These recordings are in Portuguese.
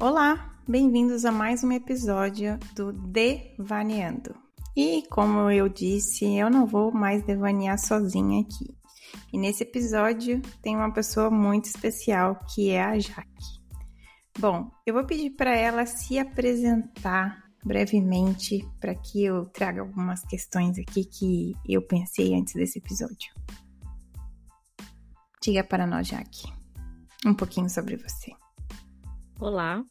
Olá, bem-vindos a mais um episódio do Devaneando. E como eu disse, eu não vou mais devanear sozinha aqui. E nesse episódio tem uma pessoa muito especial que é a Jaque. Bom, eu vou pedir para ela se apresentar brevemente para que eu traga algumas questões aqui que eu pensei antes desse episódio. Diga para nós, Jaque, um pouquinho sobre você. Olá,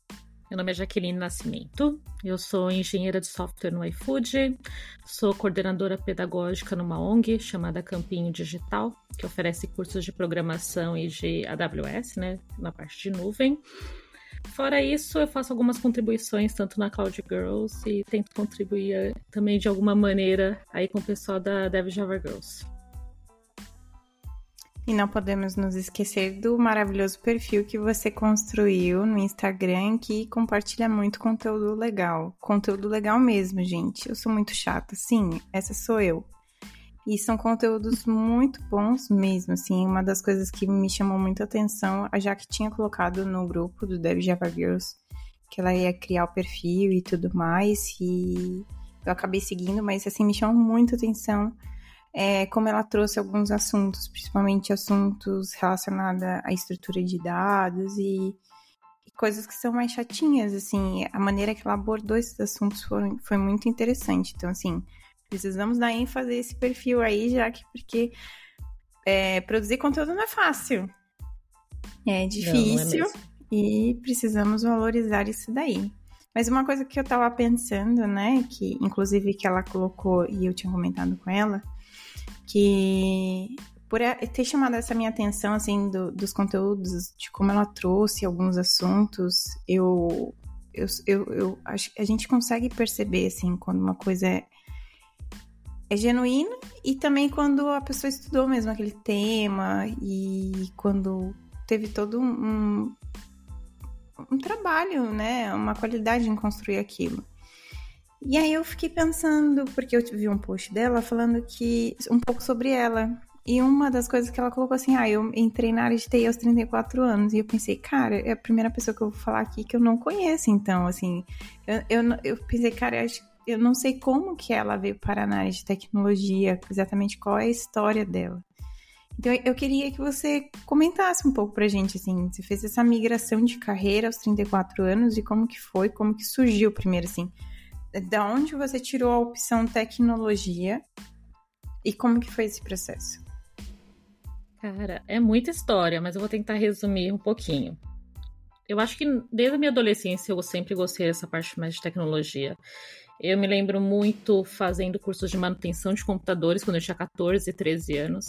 meu nome é Jaqueline Nascimento, eu sou engenheira de software no iFood, sou coordenadora pedagógica numa ONG chamada Campinho Digital, que oferece cursos de programação e de AWS, né, na parte de nuvem. Fora isso, eu faço algumas contribuições tanto na Cloud Girls e tento contribuir eh, também de alguma maneira aí com o pessoal da Dev Java Girls. E não podemos nos esquecer do maravilhoso perfil que você construiu no Instagram, que compartilha muito conteúdo legal. Conteúdo legal mesmo, gente. Eu sou muito chata. Sim, essa sou eu. E são conteúdos muito bons mesmo, assim. Uma das coisas que me chamou muito a atenção, a Jaque tinha colocado no grupo do Dev Java Girls, que ela ia criar o perfil e tudo mais. E eu acabei seguindo, mas assim, me chamou muito a atenção é, como ela trouxe alguns assuntos, principalmente assuntos relacionados à estrutura de dados e, e, coisas que são mais chatinhas, assim, a maneira que ela abordou esses assuntos foi, foi muito interessante. Então, assim, precisamos dar ênfase a esse perfil aí, já que porque é, produzir conteúdo não é fácil. É difícil não, não é e precisamos valorizar isso daí. Mas uma coisa que eu tava pensando, né, que inclusive que ela colocou e eu tinha comentado com ela, que por ter chamado essa minha atenção, assim, do, dos conteúdos, de como ela trouxe alguns assuntos, eu, eu, eu, eu acho a gente consegue perceber, assim, quando uma coisa é, é genuína e também quando a pessoa estudou mesmo aquele tema e quando teve todo um, um trabalho, né, uma qualidade em construir aquilo. E aí eu fiquei pensando, porque eu vi um post dela falando que um pouco sobre ela. E uma das coisas que ela colocou assim, ah, eu entrei na área de TI aos 34 anos. E eu pensei, cara, é a primeira pessoa que eu vou falar aqui que eu não conheço, então, assim. Eu, eu, eu pensei, cara, eu, eu não sei como que ela veio para a área de tecnologia, exatamente qual é a história dela. Então eu queria que você comentasse um pouco pra gente, assim, você fez essa migração de carreira aos 34 anos e como que foi, como que surgiu primeiro, assim, da onde você tirou a opção tecnologia e como que foi esse processo? Cara, é muita história, mas eu vou tentar resumir um pouquinho. Eu acho que desde a minha adolescência eu sempre gostei dessa parte mais de tecnologia. Eu me lembro muito fazendo cursos de manutenção de computadores quando eu tinha 14, 13 anos.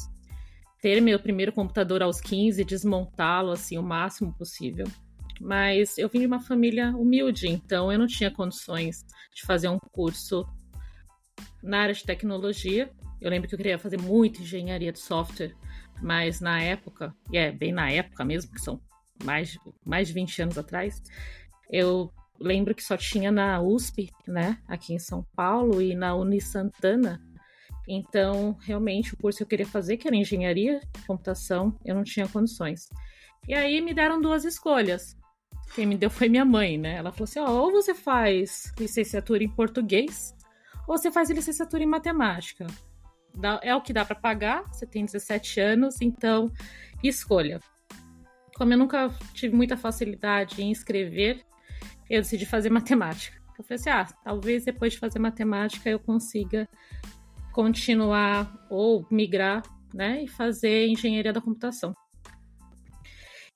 Ter meu primeiro computador aos 15, desmontá-lo assim o máximo possível mas eu vim de uma família humilde, então eu não tinha condições de fazer um curso na área de tecnologia. Eu lembro que eu queria fazer muito engenharia de software, mas na época, e é bem na época mesmo, que são mais, mais de 20 anos atrás, eu lembro que só tinha na USP, né, aqui em São Paulo, e na Unisantana. Então, realmente, o curso que eu queria fazer, que era engenharia de computação, eu não tinha condições. E aí me deram duas escolhas. Quem me deu foi minha mãe, né? Ela falou assim: ó, ou você faz licenciatura em português, ou você faz licenciatura em matemática. é o que dá para pagar, você tem 17 anos, então escolha. Como eu nunca tive muita facilidade em escrever, eu decidi fazer matemática. Eu falei assim: ah, talvez depois de fazer matemática eu consiga continuar ou migrar, né, e fazer engenharia da computação.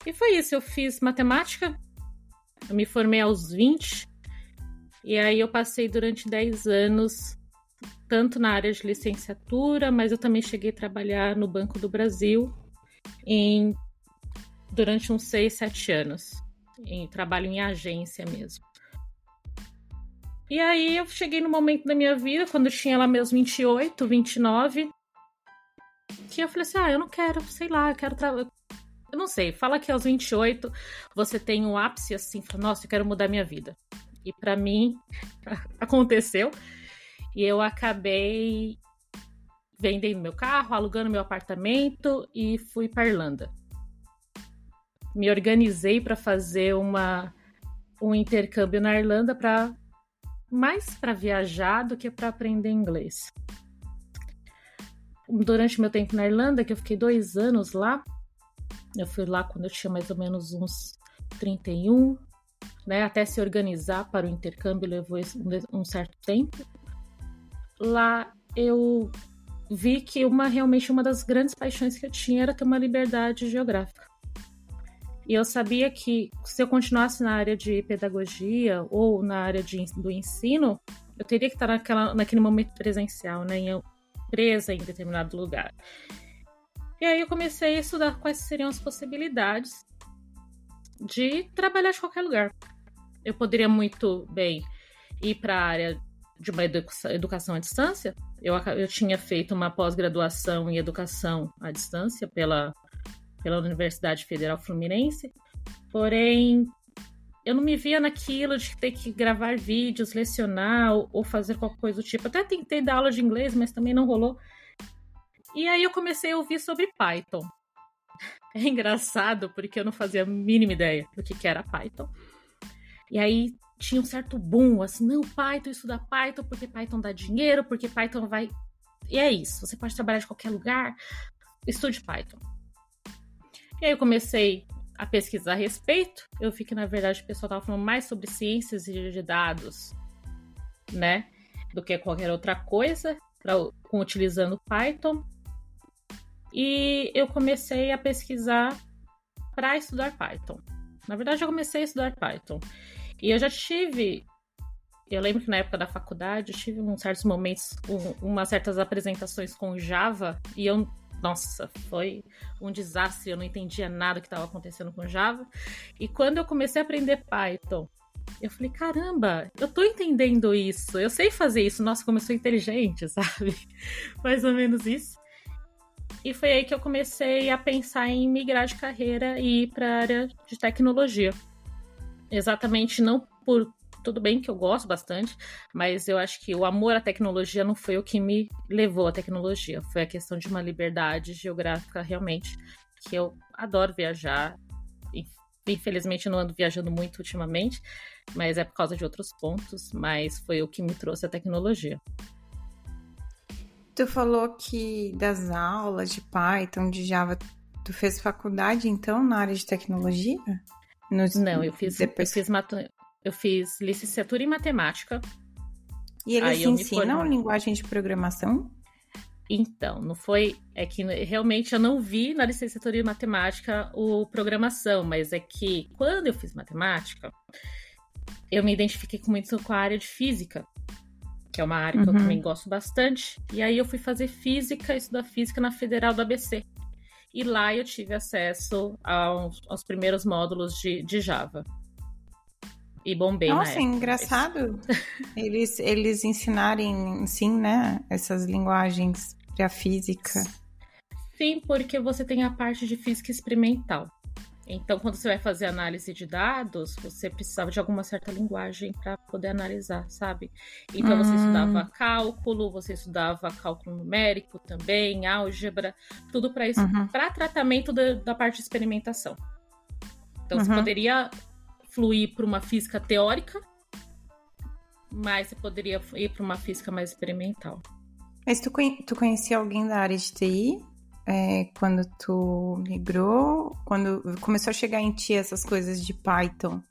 E foi isso, eu fiz matemática, eu me formei aos 20 e aí eu passei durante 10 anos tanto na área de licenciatura, mas eu também cheguei a trabalhar no Banco do Brasil em, durante uns 6, 7 anos. Em trabalho em agência mesmo. E aí eu cheguei no momento da minha vida, quando eu tinha lá meus 28, 29, que eu falei assim: ah, eu não quero, sei lá, eu quero trabalhar eu não sei, fala que aos 28 você tem um ápice assim, fala, nossa, eu quero mudar minha vida. E para mim aconteceu. E eu acabei vendendo meu carro, alugando meu apartamento e fui para Irlanda. Me organizei para fazer uma um intercâmbio na Irlanda para mais para viajar do que para aprender inglês. Durante meu tempo na Irlanda, que eu fiquei dois anos lá, eu fui lá quando eu tinha mais ou menos uns 31, né? Até se organizar para o intercâmbio levou um certo tempo. Lá eu vi que uma realmente uma das grandes paixões que eu tinha era ter uma liberdade geográfica. E eu sabia que se eu continuasse na área de pedagogia ou na área de, do ensino, eu teria que estar naquela, naquele momento presencial, né, em empresa, em determinado lugar. E aí eu comecei a estudar quais seriam as possibilidades de trabalhar de qualquer lugar. Eu poderia muito bem ir para a área de uma educação, à distância. Eu, eu tinha feito uma pós-graduação em educação à distância pela, pela Universidade Federal Fluminense, porém eu não me via naquilo de ter que gravar vídeos, lecionar ou fazer qualquer coisa do tipo. Até tentei dar aula de inglês, mas também não rolou. E aí eu comecei a ouvir sobre Python. É engraçado porque eu não fazia a mínima ideia do que, era Python. E aí tinha um certo boom, assim, não, Python, estuda Python porque Python dá dinheiro, porque Python vai. E é isso, você pode trabalhar de qualquer lugar, estude Python. E aí eu comecei a pesquisar a respeito. Eu vi que, na verdade, o pessoal estava falando mais sobre ciências de dados, né? Do que qualquer outra coisa, pra, com, utilizando Python. E eu comecei a pesquisar para estudar Python. Na verdade, eu comecei a estudar Python. E eu já tive. Eu lembro que na época da faculdade eu tive uns certos momentos, um, umas certas apresentações com Java, e eu. Nossa, foi um desastre, eu não entendia nada que estava acontecendo com Java. E quando eu comecei a aprender Python, eu falei, caramba, eu tô entendendo isso, eu sei fazer isso, nossa, como eu sou inteligente, sabe? Mais ou menos isso. E foi aí que eu comecei a pensar em migrar de carreira e ir para a área de tecnologia. Exatamente não por tudo bem que eu gosto bastante, mas eu acho que o amor à tecnologia não foi o que me levou à tecnologia, foi a questão de uma liberdade geográfica realmente, que eu adoro viajar. Infelizmente não ando viajando muito ultimamente, mas é por causa de outros pontos, mas foi o que me trouxe a tecnologia. Tu falou que das aulas de Python, de Java, tu fez faculdade então na área de tecnologia? Nos... Não, eu fiz, Depois... eu, fiz mat... eu fiz licenciatura em matemática. E eles ensinam linguagem de programação? Então, não foi. É que realmente eu não vi na licenciatura em matemática o programação, mas é que quando eu fiz matemática, eu me identifiquei muito com a área de física, que é uma área uhum. que eu uhum. também gosto bastante. E aí eu fui fazer física, estudar física na Federal do ABC. E lá eu tive acesso aos, aos primeiros módulos de, de Java. E bombei Nossa, engraçado eles, eles ensinarem, sim, né? Essas linguagens para física. Sim, porque você tem a parte de física experimental. Então, quando você vai fazer análise de dados, você precisava de alguma certa linguagem para poder analisar, sabe? Então, hum. você estudava cálculo, você estudava cálculo numérico também, álgebra, tudo para isso, uhum. para tratamento da, da, parte de experimentação. Então, uhum. você poderia fluir para uma física teórica, mas você poderia ir para uma física mais experimental. Mas tu, tu conhecia alguém da área de TI? É, quando tu migrou, quando começou a chegar em ti essas coisas de Python,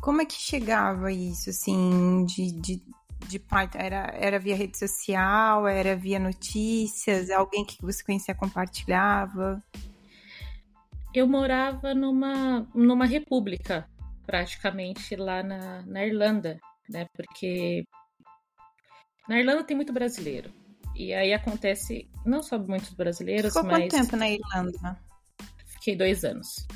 como é que chegava isso, assim, de, de, de Python? Era, era via rede social, era via notícias, alguém que você conhecia compartilhava? Eu morava numa, numa república, praticamente, lá na, na Irlanda, né, porque na Irlanda tem muito brasileiro. E aí acontece, não só muitos brasileiros, Ficou mas. quanto tempo na Irlanda? Fiquei dois anos.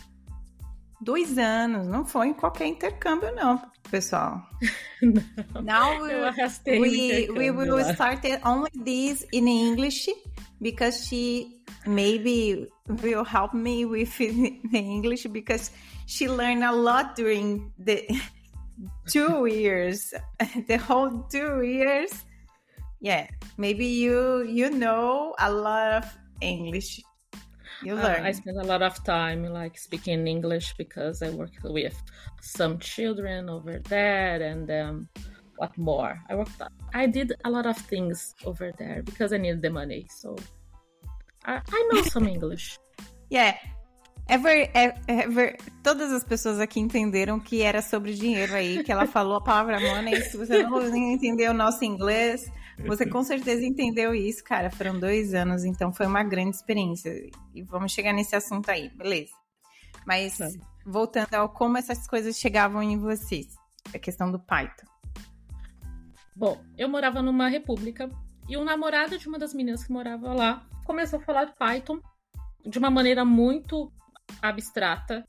Dois anos, não foi em qualquer intercâmbio, não, pessoal. não, Now eu arrastei we, we will lá. start only this in English because she maybe will help me with the English because she learned a lot during the two years, the whole two years yeah maybe you you know a lot of english You learn. Uh, I spend a lot of time like speaking English because I work with some children over there and um, what more? I worked. I did a lot of things over there because I needed the money. So I, I know some English. Yeah. Ever, ever, todas as pessoas aqui entenderam que era sobre dinheiro aí, que ela falou a palavra money. Se você não entendeu o nosso inglês, você com certeza entendeu isso, cara. Foram dois anos, então foi uma grande experiência. E vamos chegar nesse assunto aí, beleza? Mas voltando ao como essas coisas chegavam em vocês, a questão do Python. Bom, eu morava numa república e o namorado de uma das meninas que morava lá começou a falar de Python de uma maneira muito abstrata.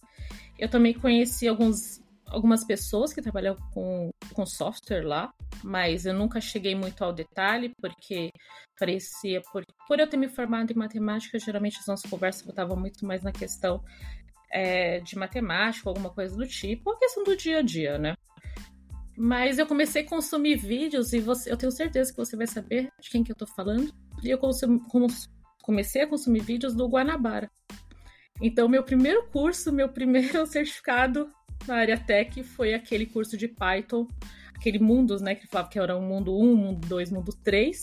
Eu também conheci alguns, algumas pessoas que trabalham com, com software lá, mas eu nunca cheguei muito ao detalhe, porque parecia. Por, por eu ter me formado em matemática, geralmente as nossas conversas estavam muito mais na questão é, de matemática, alguma coisa do tipo, ou a questão do dia a dia, né? Mas eu comecei a consumir vídeos e você, eu tenho certeza que você vai saber de quem que eu tô falando. E eu comecei a consumir vídeos do Guanabara. Então, meu primeiro curso, meu primeiro certificado na área tech foi aquele curso de Python, aquele mundos, né, que falava que era o mundo 1, mundo 2, mundo 3.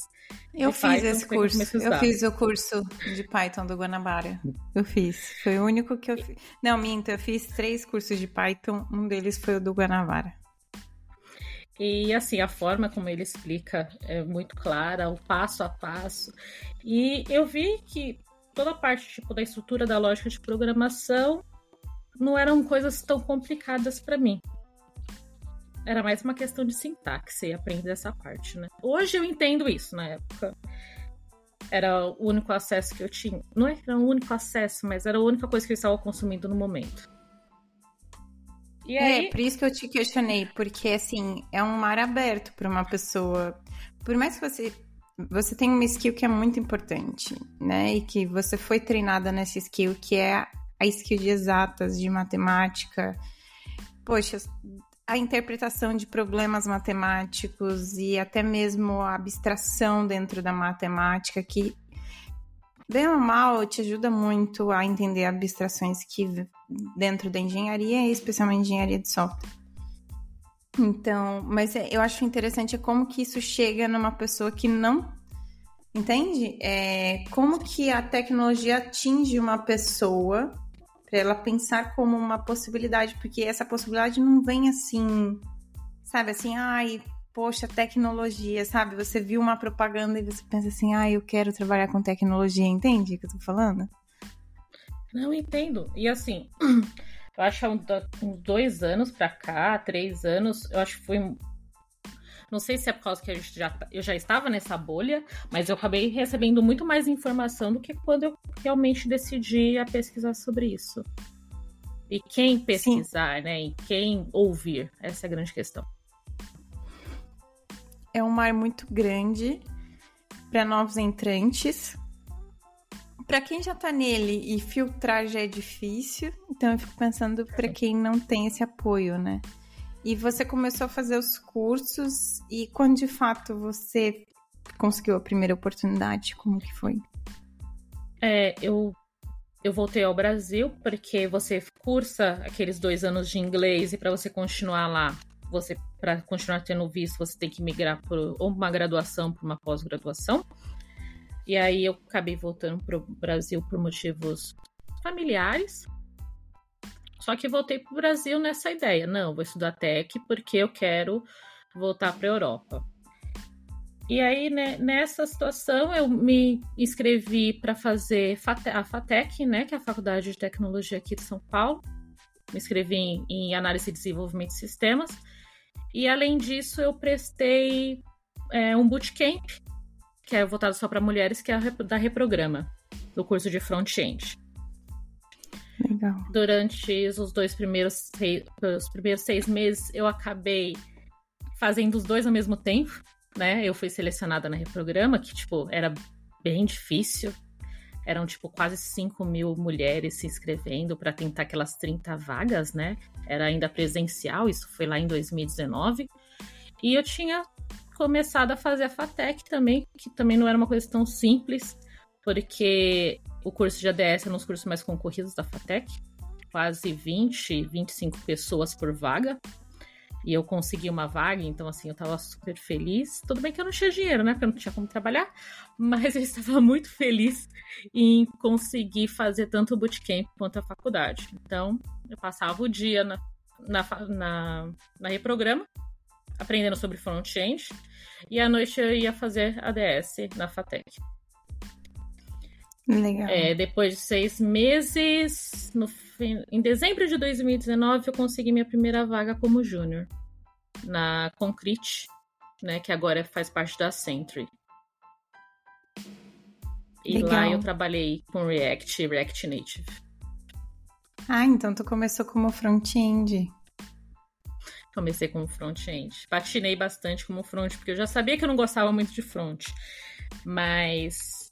Eu fiz Python, esse curso. Eu fiz o curso de Python do Guanabara. Eu fiz. Foi o único que eu fiz. Não, minto, eu fiz três cursos de Python. Um deles foi o do Guanabara. E assim, a forma como ele explica é muito clara, o passo a passo. E eu vi que toda a parte tipo da estrutura da lógica de programação não eram coisas tão complicadas para mim. Era mais uma questão de sintaxe e aprender essa parte, né? Hoje eu entendo isso, na época era o único acesso que eu tinha. Não era o único acesso, mas era a única coisa que eu estava consumindo no momento. E é, aí... É, por isso que eu te questionei, porque assim, é um mar aberto para uma pessoa. Por mais que você você tem uma skill que é muito importante, né? E que você foi treinada nessa skill, que é a skill de exatas, de matemática. Poxa, a interpretação de problemas matemáticos e até mesmo a abstração dentro da matemática, que, bem ou mal, te ajuda muito a entender abstrações que dentro da engenharia, especialmente engenharia de software. Então, mas é, eu acho interessante é como que isso chega numa pessoa que não entende? É, como que a tecnologia atinge uma pessoa para ela pensar como uma possibilidade, porque essa possibilidade não vem assim, sabe, assim, ai, poxa, tecnologia, sabe? Você viu uma propaganda e você pensa assim, ai, eu quero trabalhar com tecnologia, entende o que eu tô falando? Não entendo. E assim, eu acho que uns dois anos pra cá, três anos, eu acho que foi. Não sei se é por causa que já, eu já estava nessa bolha, mas eu acabei recebendo muito mais informação do que quando eu realmente decidi a pesquisar sobre isso. E quem pesquisar, Sim. né? E quem ouvir. Essa é a grande questão. É um mar muito grande para novos entrantes para quem já tá nele e filtrar já é difícil, então eu fico pensando para quem não tem esse apoio, né? E você começou a fazer os cursos e quando de fato você conseguiu a primeira oportunidade, como que foi? É, eu eu voltei ao Brasil porque você cursa aqueles dois anos de inglês e para você continuar lá, você para continuar tendo visto, você tem que migrar por ou uma graduação para uma pós-graduação. E aí eu acabei voltando pro Brasil por motivos familiares. Só que voltei pro Brasil nessa ideia. Não, vou estudar tech porque eu quero voltar para a Europa. E aí, né, nessa situação, eu me inscrevi para fazer a FATEC, né, que é a Faculdade de Tecnologia aqui de São Paulo. Me inscrevi em, em Análise e Desenvolvimento de Sistemas. E, além disso, eu prestei é, um bootcamp que é voltado só para mulheres, que é da Reprograma, do curso de front-end. Legal. Durante os dois primeiros os primeiros seis meses, eu acabei fazendo os dois ao mesmo tempo, né? Eu fui selecionada na Reprograma, que, tipo, era bem difícil. Eram, tipo, quase 5 mil mulheres se inscrevendo para tentar aquelas 30 vagas, né? Era ainda presencial, isso foi lá em 2019. E eu tinha começado a fazer a FATEC também, que também não era uma coisa tão simples, porque o curso de ADS é um dos cursos mais concorridos da FATEC. Quase 20, 25 pessoas por vaga. E eu consegui uma vaga, então assim, eu tava super feliz. Tudo bem que eu não tinha dinheiro, né? Porque eu não tinha como trabalhar, mas eu estava muito feliz em conseguir fazer tanto o bootcamp quanto a faculdade. Então, eu passava o dia na, na, na, na reprograma, aprendendo sobre front-end, e à noite eu ia fazer ADS na FATEC. Legal. É, depois de seis meses, no, em dezembro de 2019, eu consegui minha primeira vaga como júnior na Concrete, né, que agora faz parte da Sentry. E Legal. lá eu trabalhei com React e React Native. Ah, então tu começou como front-end. Comecei como front-end. Patinei bastante como front, porque eu já sabia que eu não gostava muito de front. Mas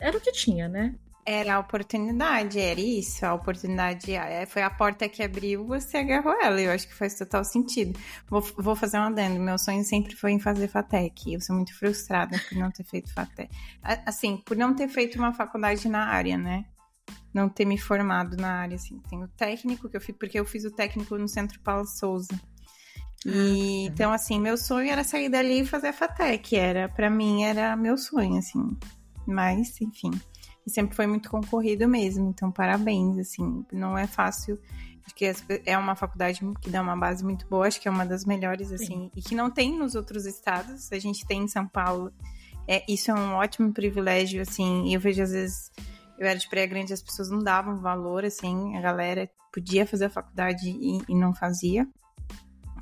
era o que tinha, né? Era a oportunidade, era isso. A oportunidade é, foi a porta que abriu, você agarrou ela. Eu acho que faz total sentido. Vou, vou fazer um adendo. Meu sonho sempre foi em fazer FATEC. Eu sou muito frustrada por não ter feito FATEC. Assim, por não ter feito uma faculdade na área, né? Não ter me formado na área, assim. Tem o técnico que eu fiz, porque eu fiz o técnico no Centro Paulo Souza. E, Ah, então, assim, meu sonho era sair dali e fazer a FATEC. Era, para mim, era meu sonho, assim. Mas, enfim. Sempre foi muito concorrido mesmo. Então, parabéns, assim. Não é fácil. Acho que é uma faculdade que dá uma base muito boa. Acho que é uma das melhores, assim. Sim. E que não tem nos outros estados. A gente tem em São Paulo. É, isso é um ótimo privilégio, assim. Eu vejo, às vezes... Eu era de Praia Grande, as pessoas não davam valor, assim. A galera podia fazer a faculdade e, e não fazia.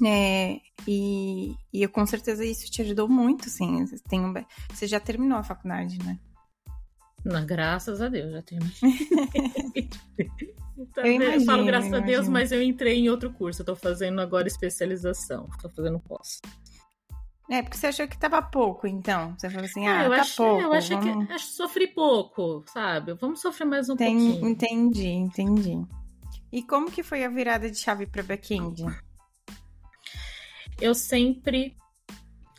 É, e, e eu, com certeza isso te ajudou muito, assim. Você, tem um, você já terminou a faculdade, né? Não, graças a Deus, já terminei. Então, Eu eu, imagino, falo graças eu a Deus, mas eu entrei em outro curso. Eu tô fazendo agora especialização. Tô fazendo pós. É, porque você achou que tava pouco, então. Você falou assim, ah, eu tá acho, pouco. eu acho vamos... que acho sofri pouco, sabe? Vamos sofrer mais um Tem- pouquinho. Entendi, entendi. E como que foi a virada de chave para back-end? eu sempre.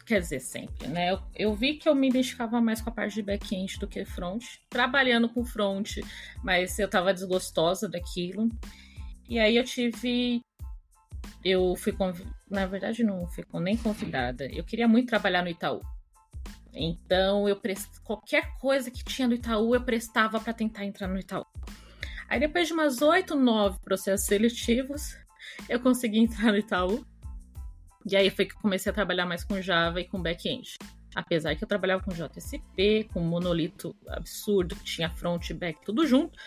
Quer dizer, sempre, né? Eu, eu vi que eu me identificava mais com a parte de back-end do que front. Trabalhando com front, mas eu tava desgostosa daquilo. E aí eu tive. Eu fui conv... Na verdade, não fui nem convidada. Eu queria muito trabalhar no Itaú. Então, eu prest... qualquer coisa que tinha no Itaú, eu prestava para tentar entrar no Itaú. Aí, depois de umas oito, nove processos seletivos, eu consegui entrar no Itaú. E aí foi que eu comecei a trabalhar mais com Java e com back-end. Apesar que eu trabalhava com JSP, com monolito absurdo, que tinha front e back tudo junto.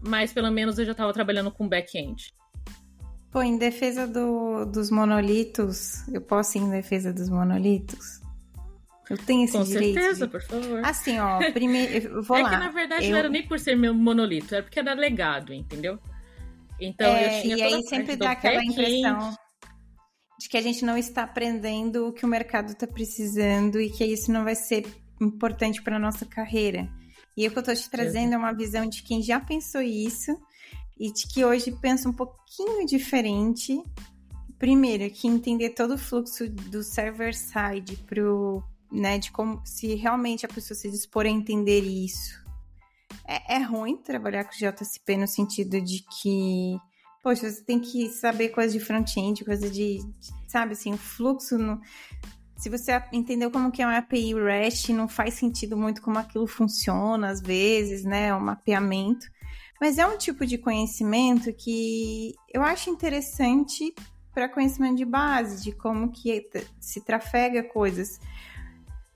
Mas pelo menos eu já estava trabalhando com back-end. Pô, em defesa do, dos monolitos, eu posso ir em defesa dos monolitos? Eu tenho esse com direito. certeza, de- por favor. Assim, ó, primeiro, vou é lá. que na verdade eu- não era nem por ser meu monolito, era porque era legado, entendeu? Então É, eu tinha e aí sempre dá aquela impressão de que a gente não está aprendendo o que o mercado está precisando e que isso não vai ser importante para nossa carreira. E o que eu estou te trazendo é uma visão de quem já pensou isso e de que hoje pensa um pouquinho diferente. Primeiro, que entender todo o fluxo do server side pro, né, de como se realmente a pessoa se dispor a entender isso. É, é ruim trabalhar com JSP no sentido de que Poxa, você tem que saber coisa de front-end, coisa de, sabe assim, o fluxo no... Se você entendeu como que é uma API REST, não faz sentido muito como aquilo funciona, às vezes, né, o mapeamento. Mas é um tipo de conhecimento que eu acho interessante para conhecimento de base, de como que se trafega coisas.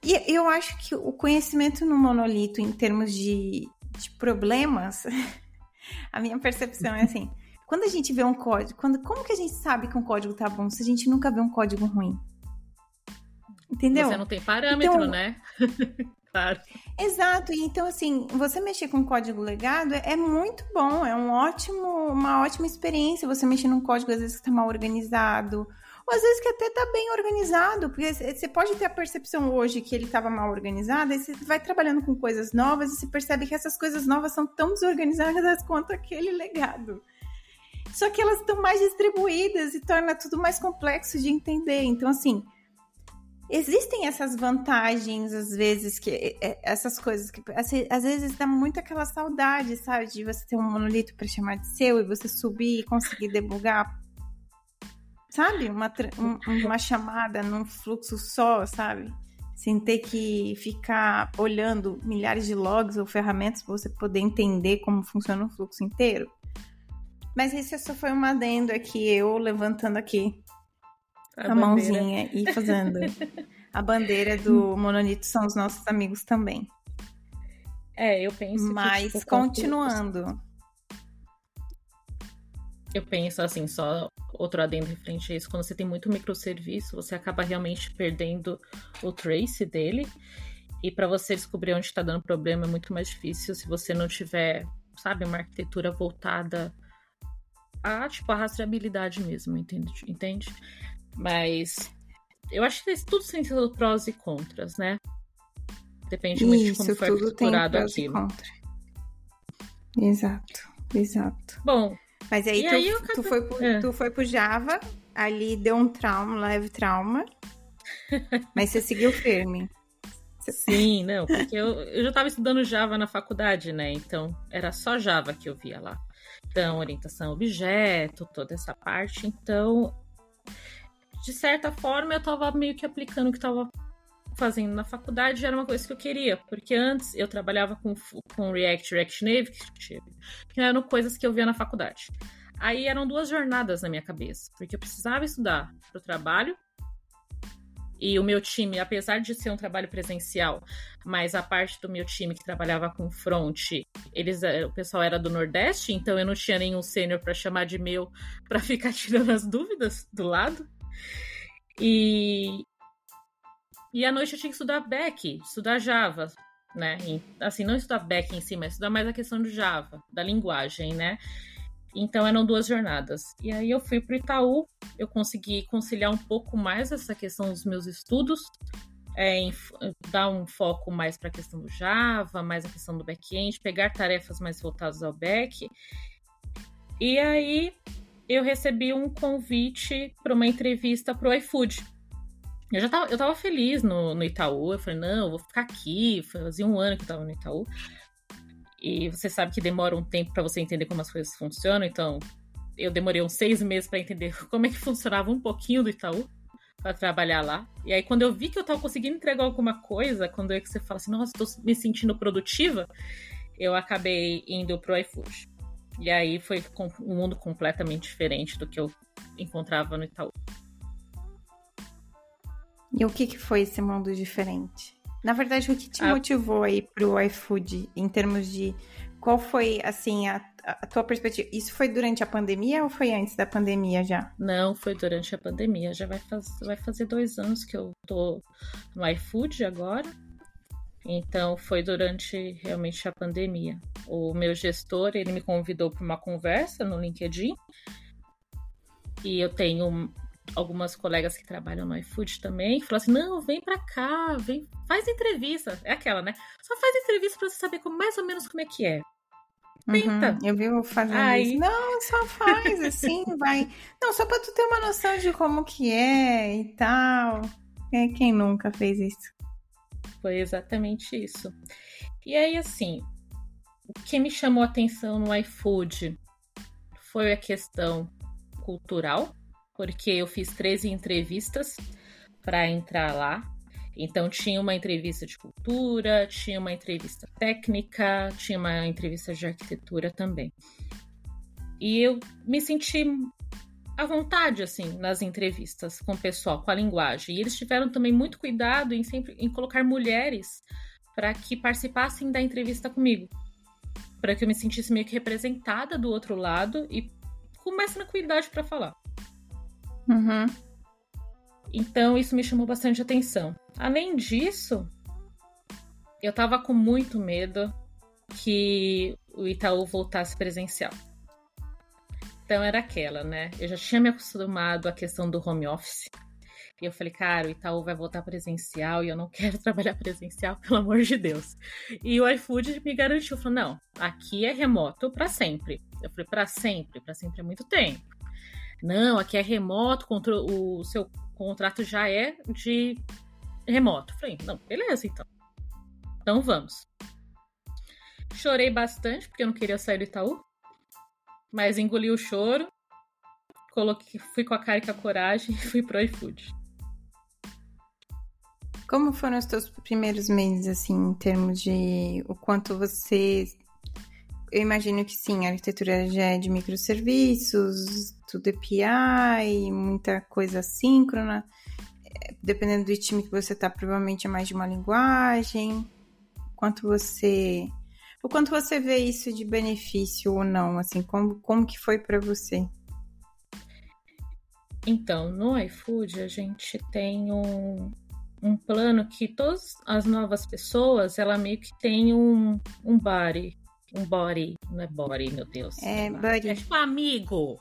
E eu acho que o conhecimento no monolito, em termos de, de problemas, a minha percepção é assim, quando a gente vê um código, quando, como que a gente sabe que um código tá bom se a gente nunca vê um código ruim? Entendeu? Você não tem parâmetro, Então- né? claro. Exato, e então assim, você mexer com código legado é muito bom, é um ótimo, uma ótima experiência você mexer num código às vezes que tá mal organizado, ou às vezes que até tá bem organizado, porque você pode ter a percepção hoje que ele estava mal organizado, aí você vai trabalhando com coisas novas e você percebe que essas coisas novas são tão desorganizadas quanto aquele legado. Só que elas estão mais distribuídas e torna tudo mais complexo de entender. Então, assim, existem essas vantagens, às vezes, que essas coisas que às vezes dá muito aquela saudade, sabe? De você ter um monolito para chamar de seu e você subir e conseguir debugar. Sabe? Uma, um, uma chamada num fluxo só, sabe? Sem ter que ficar olhando milhares de logs ou ferramentas para você poder entender como funciona o fluxo inteiro. Mas isso só foi uma adendo aqui, eu levantando aqui a, a mãozinha e fazendo. a bandeira do Monolito são os nossos amigos também. É, eu penso. Mas que, tipo, continuando. Eu penso assim, só outro adendo referente a isso, quando você tem muito microserviço, você acaba realmente perdendo o trace dele. E para você descobrir onde está dando problema é muito mais difícil se você não tiver, sabe, uma arquitetura voltada a, tipo, a rastreabilidade mesmo, entende? entende? Mas eu acho que tudo tem seus prós e contras, né? Depende muito de como foi estruturado aquilo. Exato, exato. Bom. Mas aí, tu, aí tu, foi pro, é. tu foi pro Java, ali deu um trauma, um leve trauma. mas você seguiu firme. Sim, não, porque eu, eu já estava estudando Java na faculdade, né? Então era só Java que eu via lá. Então, orientação objeto, toda essa parte. Então, de certa forma, eu estava meio que aplicando o que estava fazendo na faculdade, era uma coisa que eu queria, porque antes eu trabalhava com, com React, React Native, que eram coisas que eu via na faculdade. Aí eram duas jornadas na minha cabeça, porque eu precisava estudar para o trabalho e o meu time, apesar de ser um trabalho presencial, mas a parte do meu time que trabalhava com front, eles, eh, o pessoal era do Nordeste, então eu não tinha nenhum sênior para chamar de meu para ficar tirando as dúvidas do lado. E e à noite eu tinha que estudar back, estudar Java, né? E, assim, não estudar back em si, mas estudar mais a questão do Java, da linguagem, né? Então eram duas jornadas. E aí eu fui para o Itaú, eu consegui conciliar um pouco mais essa questão dos meus estudos, é, em, dar um foco mais para a questão do Java, mais a questão do back-end, pegar tarefas mais voltadas ao back. E aí eu recebi um convite para uma entrevista para o iFood. Eu já tava, eu tava feliz no, no Itaú, eu falei, não, eu vou ficar aqui, fazia um ano que eu tava no Itaú. E você sabe que demora um tempo para você entender como as coisas funcionam, então eu demorei uns seis meses para entender como é que funcionava um pouquinho do Itaú para trabalhar lá. E aí, quando eu vi que eu tava conseguindo entregar alguma coisa, quando é que você fala assim, nossa, tô me sentindo produtiva, eu acabei indo pro iFood. E aí foi um mundo completamente diferente do que eu encontrava no Itaú. E o que, que foi esse mundo diferente? Na verdade, o que te ah. motivou aí pro iFood em termos de qual foi assim a, a, tua perspectiva? Isso foi durante a pandemia ou foi antes da pandemia já? Não, foi durante a pandemia. Já vai, faz, vai fazer dois anos que eu tô no iFood agora. Então foi durante realmente a pandemia. O meu gestor ele me convidou para uma conversa no LinkedIn e eu tenho algumas colegas que trabalham no iFood também, falaram assim: não, vem pra cá, vem, faz entrevista. É aquela, né? Só faz entrevista pra você saber como, mais ou menos como é que é. Tenta. Uhum, eu vi fazendo isso. Não, só faz assim, vai. Não, só pra tu ter uma noção de como que é e tal. É, quem nunca fez isso? Foi exatamente isso. E aí, assim, o que me chamou a atenção no iFood foi a questão cultural, porque eu fiz 13 entrevistas para entrar lá. Então tinha uma entrevista de cultura, tinha uma entrevista técnica, tinha uma entrevista de arquitetura também. E eu me senti à vontade assim nas entrevistas com o pessoal, com a linguagem. E eles tiveram também muito cuidado em sempre em colocar mulheres para que participassem da entrevista comigo, para que eu me sentisse meio que representada do outro lado e com mais tranquilidade para falar. Uhum. Então isso me chamou bastante atenção. Além disso, eu tava com muito medo que o Itaú voltasse presencial. Então era aquela, né? Eu já tinha me acostumado à questão do home office. E eu falei, cara, o Itaú vai voltar presencial e eu não quero trabalhar presencial, pelo amor de Deus. E o iFood me garantiu, falou, não, aqui é remoto para sempre. Eu falei, para sempre, para sempre é muito tempo. Não, aqui é remoto, o seu contrato já é de remoto. Falei, não, beleza, então. Então vamos. Chorei bastante, porque eu não queria sair do Itaú. Mas engoli o choro. Coloquei, fui com a cara e com a coragem e fui pro iFood. Como foram os teus primeiros meses, assim, em termos de o quanto você. Eu imagino que sim, a arquitetura já é de microserviços, tudo API, muita coisa síncrona. É, dependendo do time que você tá, provavelmente é mais de uma linguagem. Quanto você. O quanto você vê isso de benefício ou não, assim, como, como que foi para você? Então, no iFood a gente tem um, um plano que todas as novas pessoas, ela meio que tem um, um body. Um body, não é body, meu Deus. É buddy. É tipo amigo.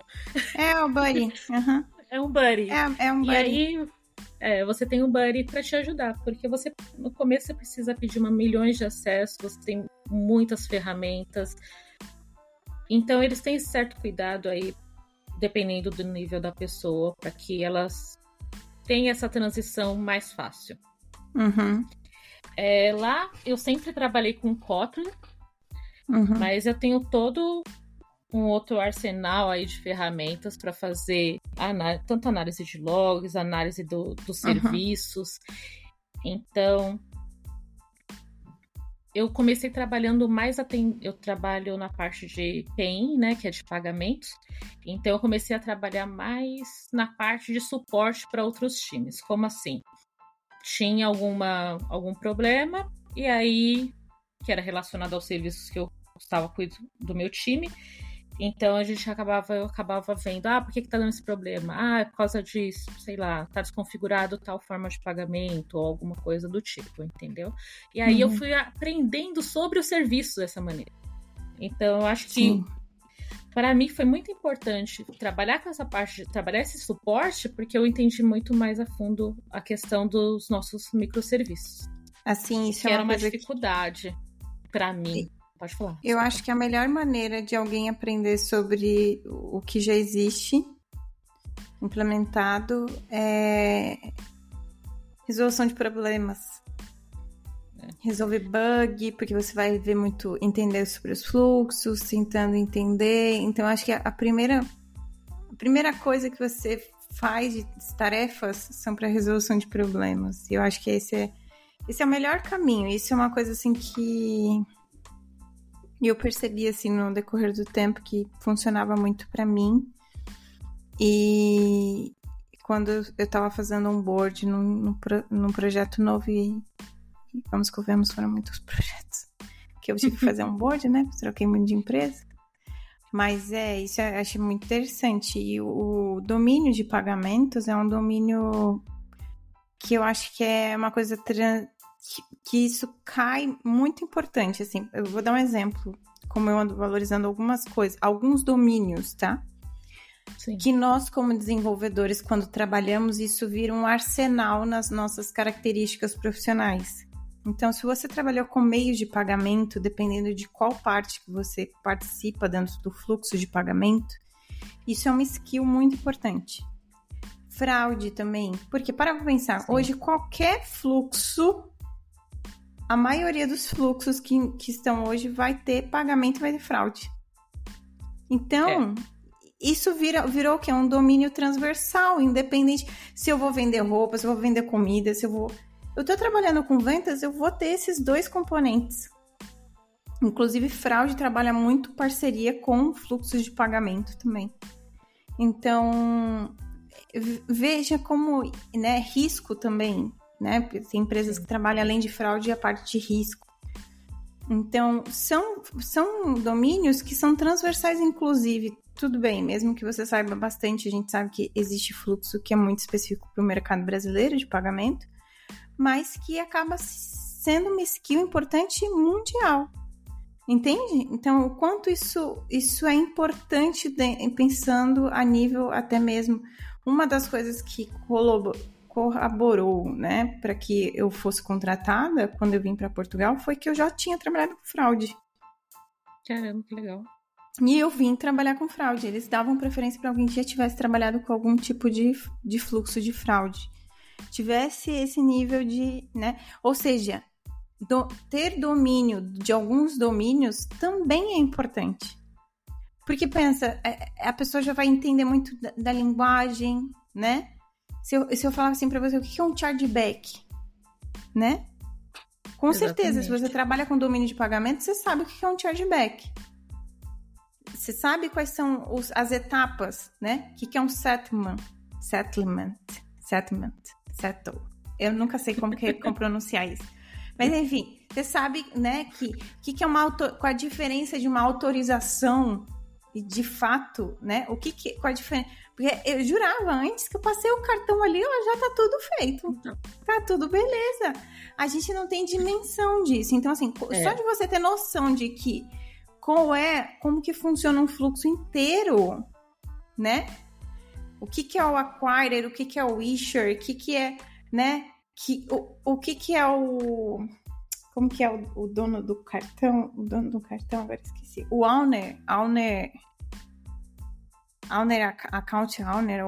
É o buddy. Uhum. É um buddy. É, é um buddy. E aí, é, você tem um buddy para te ajudar, porque você no começo você precisa pedir uma milhões de acessos, você tem muitas ferramentas. Então eles têm certo cuidado aí, dependendo do nível da pessoa, para que elas tem essa transição mais fácil. Uhum. É, lá eu sempre trabalhei com Kotlin, uhum. mas eu tenho todo um outro arsenal aí de ferramentas para fazer tanto análise de logs, análise do, dos uhum. serviços. Então, eu comecei trabalhando mais atend... eu trabalho na parte de PEM, né, que é de pagamentos. Então eu comecei a trabalhar mais na parte de suporte para outros times. Como assim? Tinha alguma algum problema e aí que era relacionado aos serviços que eu estava cuidando do meu time, então a gente acabava, eu acabava vendo, ah, por que, que tá dando esse problema? Ah, é por causa disso, sei lá, tá desconfigurado tal forma de pagamento ou alguma coisa do tipo, entendeu? E aí uhum. eu fui aprendendo sobre o serviço dessa maneira. Então eu acho que para mim foi muito importante trabalhar com essa parte, trabalhar esse suporte, porque eu entendi muito mais a fundo a questão dos nossos microserviços. Assim, isso que é uma era uma dificuldade que... para mim. Pode falar. Eu acho que a melhor maneira de alguém aprender sobre o que já existe implementado é resolução de problemas. É. Resolver bug, porque você vai ver muito, entender sobre os fluxos, tentando entender. Então, acho que a primeira, a primeira coisa que você faz de tarefas são para resolução de problemas. E eu acho que esse é, esse é o melhor caminho. Isso é uma coisa assim que eu percebi, assim, no decorrer do tempo que funcionava muito para mim. E quando eu estava fazendo um board num, num, num, projeto novo e, vamos que vemos foram muitos projetos que eu tive que fazer um board, né? Troquei muito de empresa. Mas é, isso eu achei muito interessante. E o, domínio de pagamentos é um domínio que eu acho que é uma coisa que, isso cai muito importante, assim. Eu vou dar um exemplo, como eu ando valorizando algumas coisas, alguns domínios, tá? Sim. Que nós, como desenvolvedores, quando trabalhamos, isso vira um arsenal nas nossas características profissionais. Então, se você trabalhou com meios de pagamento, dependendo de qual parte que você participa dentro do fluxo de pagamento, isso é uma skill muito importante. Fraude também, porque para pensar, Sim. hoje qualquer fluxo a maioria dos fluxos que, que estão hoje vai ter pagamento e vai ter fraude. Então, é. isso vira, virou o que? Um domínio transversal, independente se eu vou vender roupa, se eu vou vender comida, se eu vou. Eu tô trabalhando com vendas, eu vou ter esses dois componentes. Inclusive, fraude trabalha muito parceria com fluxos de pagamento também. Então, veja como, né, risco também né? Tem empresas que trabalham além de fraude a parte de risco. Então, são, são domínios que são transversais, inclusive. Tudo bem, mesmo que você saiba bastante, a gente sabe que existe fluxo que é muito específico para o mercado brasileiro de pagamento, mas que acaba sendo uma skill importante mundial. Entende? Então, o quanto isso, isso é importante de, pensando a nível até mesmo. Uma das coisas que corroborou, né, para que eu fosse contratada quando eu vim para Portugal foi que eu já tinha trabalhado com fraude. Caramba, que legal. E eu vim trabalhar com fraude. Eles davam preferência para alguém que já tivesse trabalhado com algum tipo de, de fluxo de fraude. tivesse esse nível de, né? Ou seja, do, ter domínio de alguns domínios também é importante. Porque pensa, é, é, a pessoa já vai entender muito da, da linguagem, né? Se eu, se eu falar assim para você, o que é um chargeback? Né? Com Exatamente. certeza, se você trabalha com domínio de pagamento, você sabe o que é um chargeback. Você sabe quais são os, as etapas, né? O que é um settlement? Settlement. Settlement. Settle. Eu nunca sei como, que, como pronunciar isso. Mas enfim, você sabe, né, que que, que é uma auto, qual a diferença de uma autorização e de fato, né? O que, que qual a diferença? Porque eu jurava antes que eu passei o cartão ali, ó, já tá tudo feito. Então. Tá tudo beleza. A gente não tem dimensão disso. Então, assim, é. só de você ter noção de que qual é, como que funciona um fluxo inteiro, né? O que, que é o acquirer, o que, que é o issuer, o que, que é, né? Que, o, o que, que é o. Como que é o, o dono do cartão? O dono do cartão, agora esqueci. O owner, owner. Owner, account owner,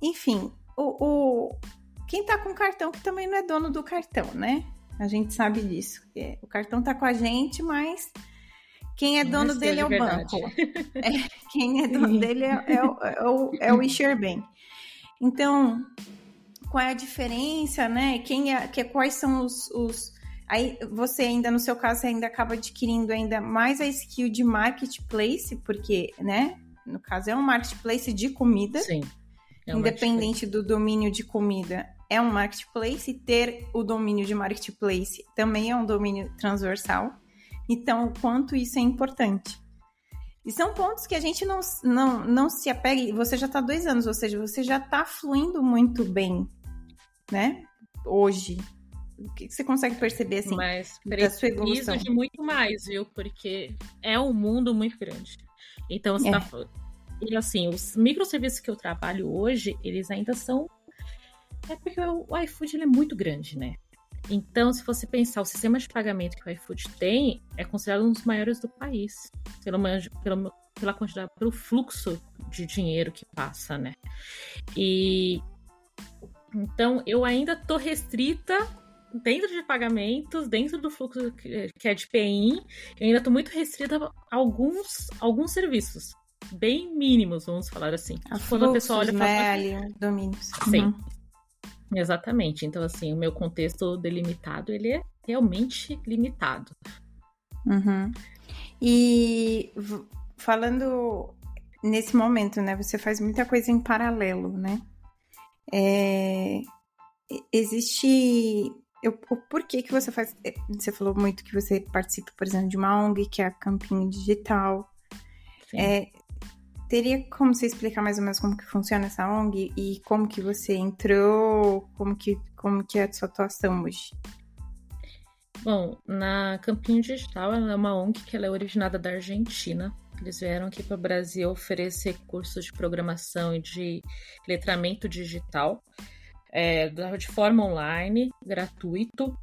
enfim, o, o, quem tá com cartão que também não é dono do cartão, né? A gente sabe disso. O cartão tá com a gente, mas quem é dono dele é o banco. É, quem é dono dele é, é, o, é o, é o Isher Bank. Então, qual é a diferença, né? Quem é, que, quais são os, os, Aí você ainda, no seu caso, ainda acaba adquirindo ainda mais a skill de marketplace, porque, né? No caso, é um marketplace de comida. Sim. É um independente do domínio de comida, é um marketplace. E ter o domínio de marketplace também é um domínio transversal. Então, o quanto isso é importante. E são pontos que a gente não, não, não se apega. Você já está dois anos, ou seja, você já está fluindo muito bem, né? Hoje. O que você consegue perceber, assim, Mas da sua evolução? de muito mais, viu? Porque é um mundo muito grande. Então, você é. tá... E, assim, os microserviços que eu trabalho hoje, eles ainda são... É porque o iFood ele é muito grande, né? Então, se você pensar, o sistema de pagamento que o iFood tem é considerado um dos maiores do país, pelo, pelo, pela quantidade, pelo fluxo de dinheiro que passa, né? E então eu ainda tô restrita dentro de pagamentos, dentro do fluxo que é de PIN, eu ainda tô muito restrita a alguns, alguns serviços bem mínimos, vamos falar assim. A Quando fluxos, a pessoa olha para né, domínios. Sim. Uhum. Exatamente. Então, assim, o meu contexto delimitado, ele é realmente limitado. Uhum. E falando nesse momento, né? Você faz muita coisa em paralelo, né? É, existe eu, o porquê que você faz. É, você falou muito que você participa, por exemplo, de uma ONG, que é a Campinho Digital. É, teria como você explicar mais ou menos como que funciona essa ONG e como que você entrou, como que, como que é a sua atuação hoje? Bom, na Campinho Digital, ela é uma ONG que ela é originada da Argentina. Eles vieram aqui para o Brasil oferecer cursos de programação e de letramento digital é, de forma online, gratuito.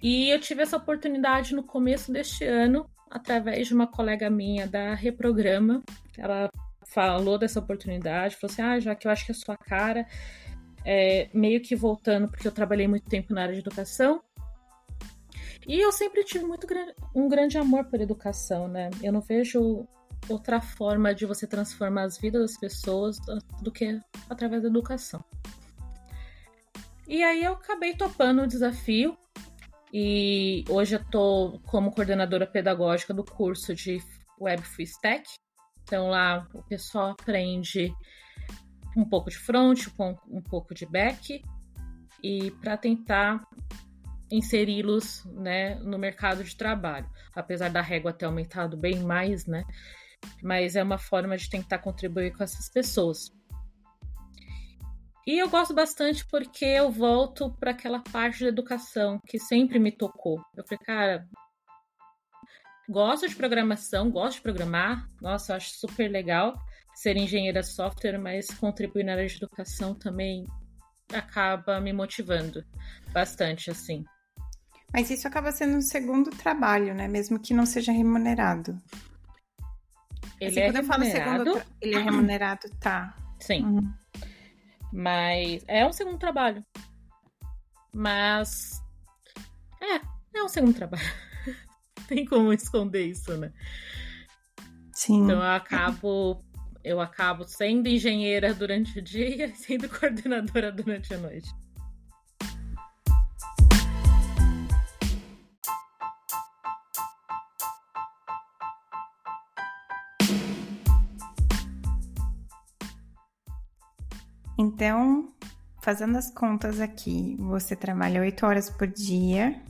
E eu tive essa oportunidade no começo deste ano através de uma colega minha da Reprograma. Ela falou dessa oportunidade, falou assim: ah, já que eu acho que é sua cara, é, meio que voltando, porque eu trabalhei muito tempo na área de educação. E eu sempre tive muito um grande amor por educação, né? Eu não vejo outra forma de você transformar as vidas das pessoas do que através da educação. E aí eu acabei topando o desafio e hoje eu tô como coordenadora pedagógica do curso de Web Full Stack. Então lá o pessoal aprende um pouco de front, um pouco de back e para tentar inseri-los né, no mercado de trabalho. Apesar da régua ter aumentado bem mais, né? Mas é uma forma de tentar contribuir com essas pessoas. E eu gosto bastante porque eu volto para aquela parte da educação que sempre me tocou. Eu falei, cara, gosto de programação, gosto de programar, nossa, eu acho super legal ser engenheira de software, mas contribuir na área de educação também acaba me motivando bastante, assim. Mas isso acaba sendo um segundo trabalho, né? Mesmo que não seja remunerado. Ele assim, é quando remunerado? eu falo segundo, ele é remunerado, tá? Sim. Uhum. Mas é um segundo trabalho. Mas. É, é um segundo trabalho. Tem como esconder isso, né? Sim. Então eu acabo. Eu acabo sendo engenheira durante o dia e sendo coordenadora durante a noite. Então, fazendo as contas aqui, você trabalha oito horas por dia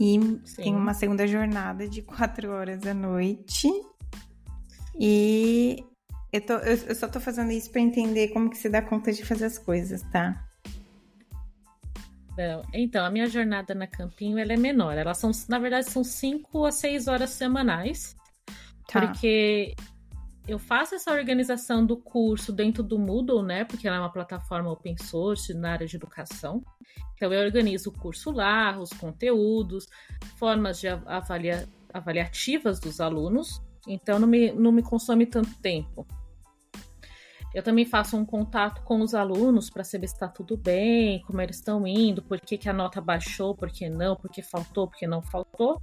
e Sim. tem uma segunda jornada de quatro horas à noite. E eu, tô, eu, eu só tô fazendo isso para entender como que você dá conta de fazer as coisas, tá? Então, a minha jornada na Campinho ela é menor. Elas são, na verdade, são cinco a seis horas semanais. Tá. Porque eu faço essa organização do curso dentro do Moodle, né? Porque ela é uma plataforma open source na área de educação. Então eu organizo o curso lá, os conteúdos, formas de avalia, avaliativas dos alunos. Então não me, não me consome tanto tempo. Eu também faço um contato com os alunos para saber se está tudo bem, como eles estão indo, por que, que a nota baixou, por que não, por que faltou, por que não faltou.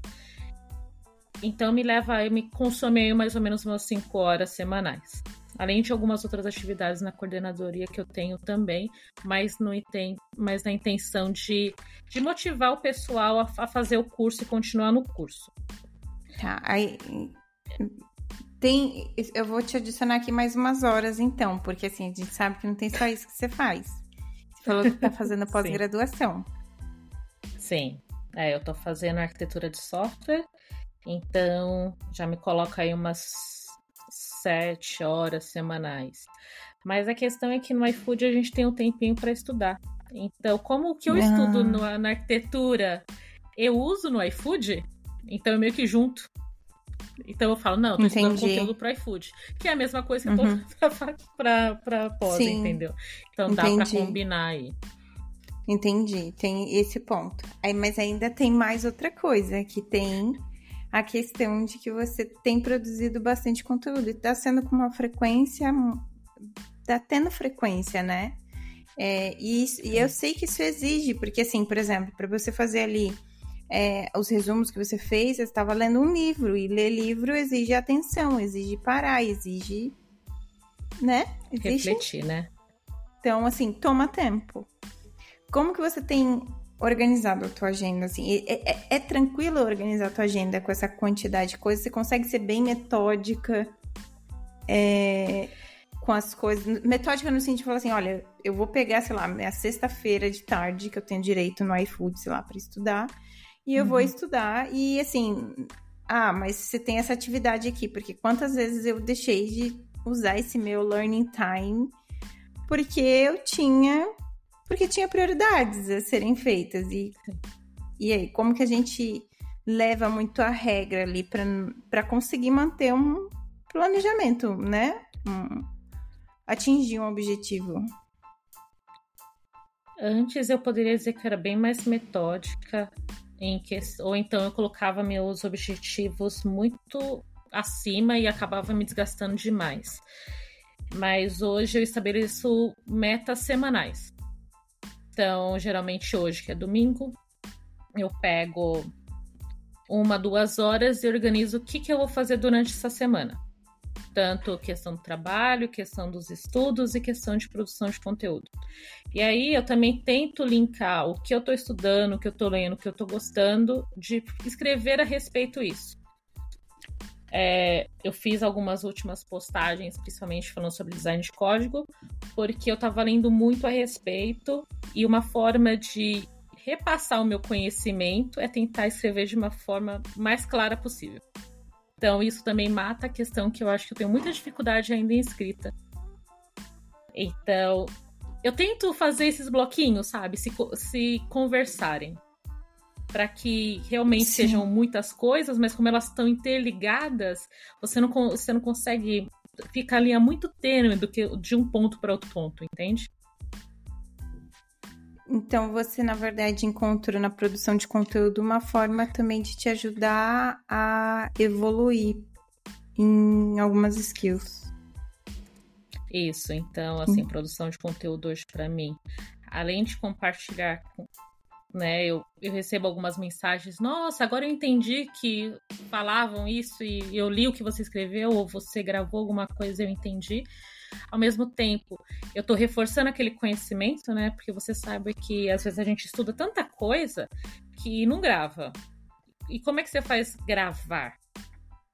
Então me leva, me consome mais ou menos umas 5 horas semanais. Além de algumas outras atividades na coordenadoria que eu tenho também, mas, no mas na intenção de, de motivar o pessoal a, a fazer o curso e continuar no curso. Tá, aí tem. Eu vou te adicionar aqui mais umas horas, então, porque assim, a gente sabe que não tem só isso que você faz. Você falou que tá fazendo pós-graduação. Sim. É, eu tô fazendo arquitetura de software então, já me coloca aí umas sete horas semanais. Mas a questão é que no iFood a gente tem um tempinho para estudar. Então, como o que eu ah. estudo no, na arquitetura eu uso no iFood, então eu meio que junto. Então eu falo, não, tô Entendi. estudando conteúdo pro iFood. Que é a mesma coisa que uhum. eu tô pra, pra, pra pós, Sim. entendeu? Então Entendi. dá pra combinar aí. Entendi, tem esse ponto. Aí, mas ainda tem mais outra coisa, que tem a questão de que você tem produzido bastante conteúdo e tá sendo com uma frequência, tá tendo frequência, né? É, e, isso, e eu sei que isso exige, porque assim, por exemplo, para você fazer ali é, os resumos que você fez, você estava lendo um livro, e ler livro exige atenção, exige parar, exige, né? Exige... Refletir, né? Então, assim, toma tempo. Como que você tem organizado a tua agenda, assim? É, é, é, tranquilo organizar a tua agenda com essa quantidade de coisas? Você consegue ser bem metódica é, com as coisas? Metódica no sentido de falar assim, olha, eu vou pegar, sei lá, minha sexta-feira de tarde, que eu tenho direito no iFood, sei lá, para estudar, e eu uhum. vou estudar, e assim, ah, mas você tem essa atividade aqui, porque quantas vezes eu deixei de usar esse meu learning time porque eu tinha porque tinha prioridades a serem feitas. E, e aí, como que a gente leva muito a regra ali para conseguir manter um planejamento, né? Um, atingir um objetivo. Antes eu poderia dizer que era bem mais metódica, em que, ou então eu colocava meus objetivos muito acima e acabava me desgastando demais. Mas hoje eu estabeleço metas semanais. Então, geralmente hoje, que é domingo, eu pego uma, duas horas e organizo o que, que eu vou fazer durante essa semana. Tanto questão do trabalho, questão dos estudos e questão de produção de conteúdo. E aí eu também tento linkar o que eu estou estudando, o que eu estou lendo, o que eu estou gostando, de escrever a respeito disso. É, eu fiz algumas últimas postagens, principalmente falando sobre design de código, porque eu estava lendo muito a respeito e uma forma de repassar o meu conhecimento é tentar escrever de uma forma mais clara possível. Então, isso também mata a questão que eu acho que eu tenho muita dificuldade ainda em escrita. Então, eu tento fazer esses bloquinhos, sabe? Se, se conversarem para que realmente Sim. sejam muitas coisas, mas como elas estão interligadas, você não, você não consegue ficar a muito tênue do que de um ponto para outro ponto, entende? Então você, na verdade, encontrou na produção de conteúdo uma forma também de te ajudar a evoluir em algumas skills. Isso, então, assim, hum. produção de conteúdo hoje para mim, além de compartilhar né? Eu, eu recebo algumas mensagens, nossa, agora eu entendi que falavam isso e eu li o que você escreveu ou você gravou alguma coisa, eu entendi. Ao mesmo tempo, eu estou reforçando aquele conhecimento, né? Porque você sabe que às vezes a gente estuda tanta coisa que não grava. E como é que você faz gravar?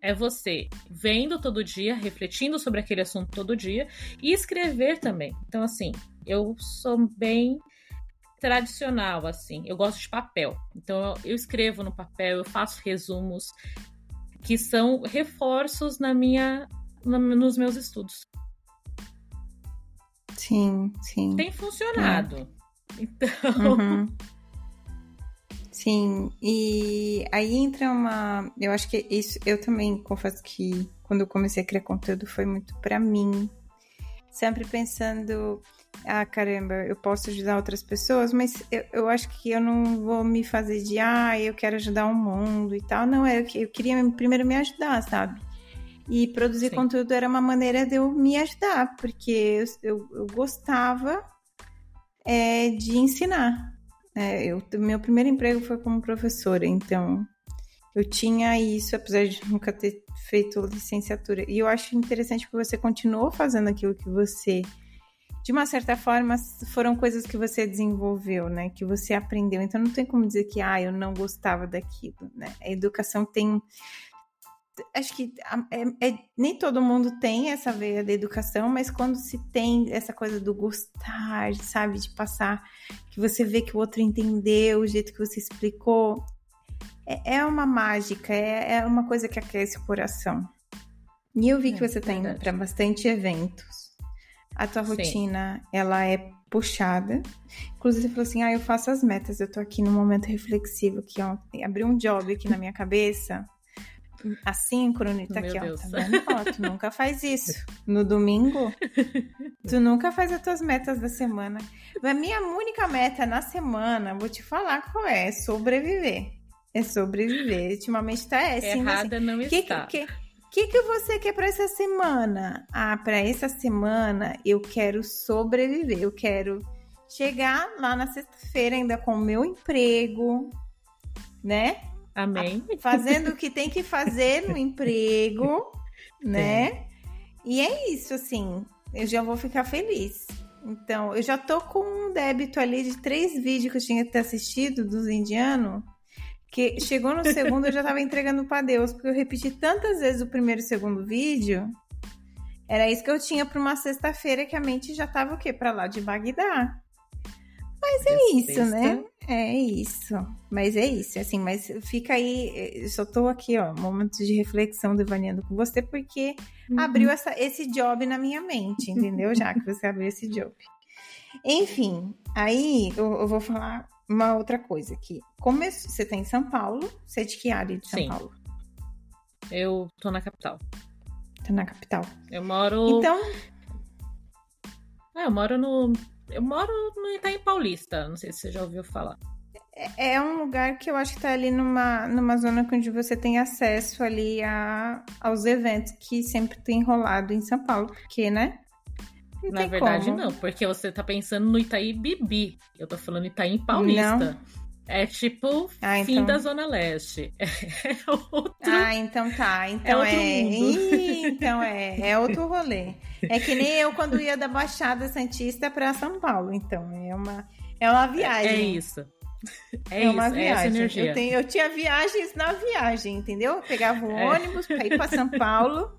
É você vendo todo dia, refletindo sobre aquele assunto todo dia e escrever também. Então, assim, eu sou bem tradicional, assim. Eu gosto de papel. Então eu escrevo no papel, eu faço resumos que são reforços na minha, na, nos meus estudos. Sim, sim. Tem funcionado. É. Então. Uhum. Sim, e aí entra uma. Eu acho que isso. Eu também confesso que quando eu comecei a criar conteúdo foi muito para mim. Sempre pensando ah, caramba, eu posso ajudar outras pessoas, mas eu, eu acho que eu não vou me fazer de, ah, eu quero ajudar o mundo e tal. Não, eu, eu queria primeiro me ajudar, sabe? E produzir Sim. conteúdo era uma maneira de eu me ajudar, porque eu, eu, eu gostava é, de ensinar. É, eu, meu primeiro emprego foi como professora, então eu tinha isso, apesar de nunca ter feito licenciatura. E eu acho interessante que você continuou fazendo aquilo que você de uma certa forma, foram coisas que você desenvolveu, né? Que você aprendeu. Então não tem como dizer que, ah, eu não gostava daquilo, né? A educação tem. Acho que é, é, nem todo mundo tem essa veia da educação, mas quando se tem essa coisa do gostar, sabe? De passar, que você vê que o outro entendeu o jeito que você explicou, é, é uma mágica, é, é uma coisa que aquece o coração. E eu vi é, que você está indo para bastante eventos a tua Sim. rotina ela é puxada. Inclusive, você falou assim: ah, eu faço as metas, eu tô aqui no momento reflexivo, que ó, abriu um job aqui na minha cabeça. Assíncrono, tá Meu aqui, Deus. ó. Tá vendo? Ó, tu nunca faz isso. No domingo, tu nunca faz as tuas metas da semana. A minha única meta na semana, vou te falar qual é: é sobreviver. É sobreviver. Ultimamente tá é, assim, Errada assim, não está. Que, que, o que, que você quer para essa semana? Ah, para essa semana eu quero sobreviver. Eu quero chegar lá na sexta-feira ainda com o meu emprego, né? Amém. Fazendo o que tem que fazer no emprego, né? E é isso, assim. Eu já vou ficar feliz. Então, eu já tô com um débito ali de três vídeos que eu tinha que ter assistido dos indianos que chegou no segundo eu já tava entregando para Deus, porque eu repeti tantas vezes o primeiro e segundo vídeo. Era isso que eu tinha para uma sexta-feira que a mente já tava o quê? Para lá de Bagdá. Mas é isso, né? É isso. Mas é isso, assim, mas fica aí, eu só tô aqui, ó, momentos de reflexão devaneando com você, porque uhum. abriu essa, esse job na minha mente, entendeu? Já que você abriu esse job. Enfim, aí eu, eu vou falar uma outra coisa aqui. Como você tá em São Paulo, você é de que área de São Sim. Paulo? Eu tô na capital. Tá na capital. Eu moro. Então. É, eu moro no. Eu moro no Itaim Paulista. Não sei se você já ouviu falar. É, é um lugar que eu acho que tá ali numa, numa zona onde você tem acesso ali a, aos eventos que sempre tem rolado em São Paulo, porque, né? Não Na verdade, como. não, porque você tá pensando no Itaí Bibi. Eu tô falando Itaí Paulista. Não. É tipo ah, fim então... da Zona Leste. É outro. Ah, então tá. Então é. é... então é. É outro rolê. É que nem eu quando ia da Baixada Santista para São Paulo. Então é uma, é uma viagem. É isso. É, é uma isso, viagem. É essa energia. Eu, tenho, eu tinha viagens na viagem, entendeu? Eu pegava o é. ônibus para ir para São Paulo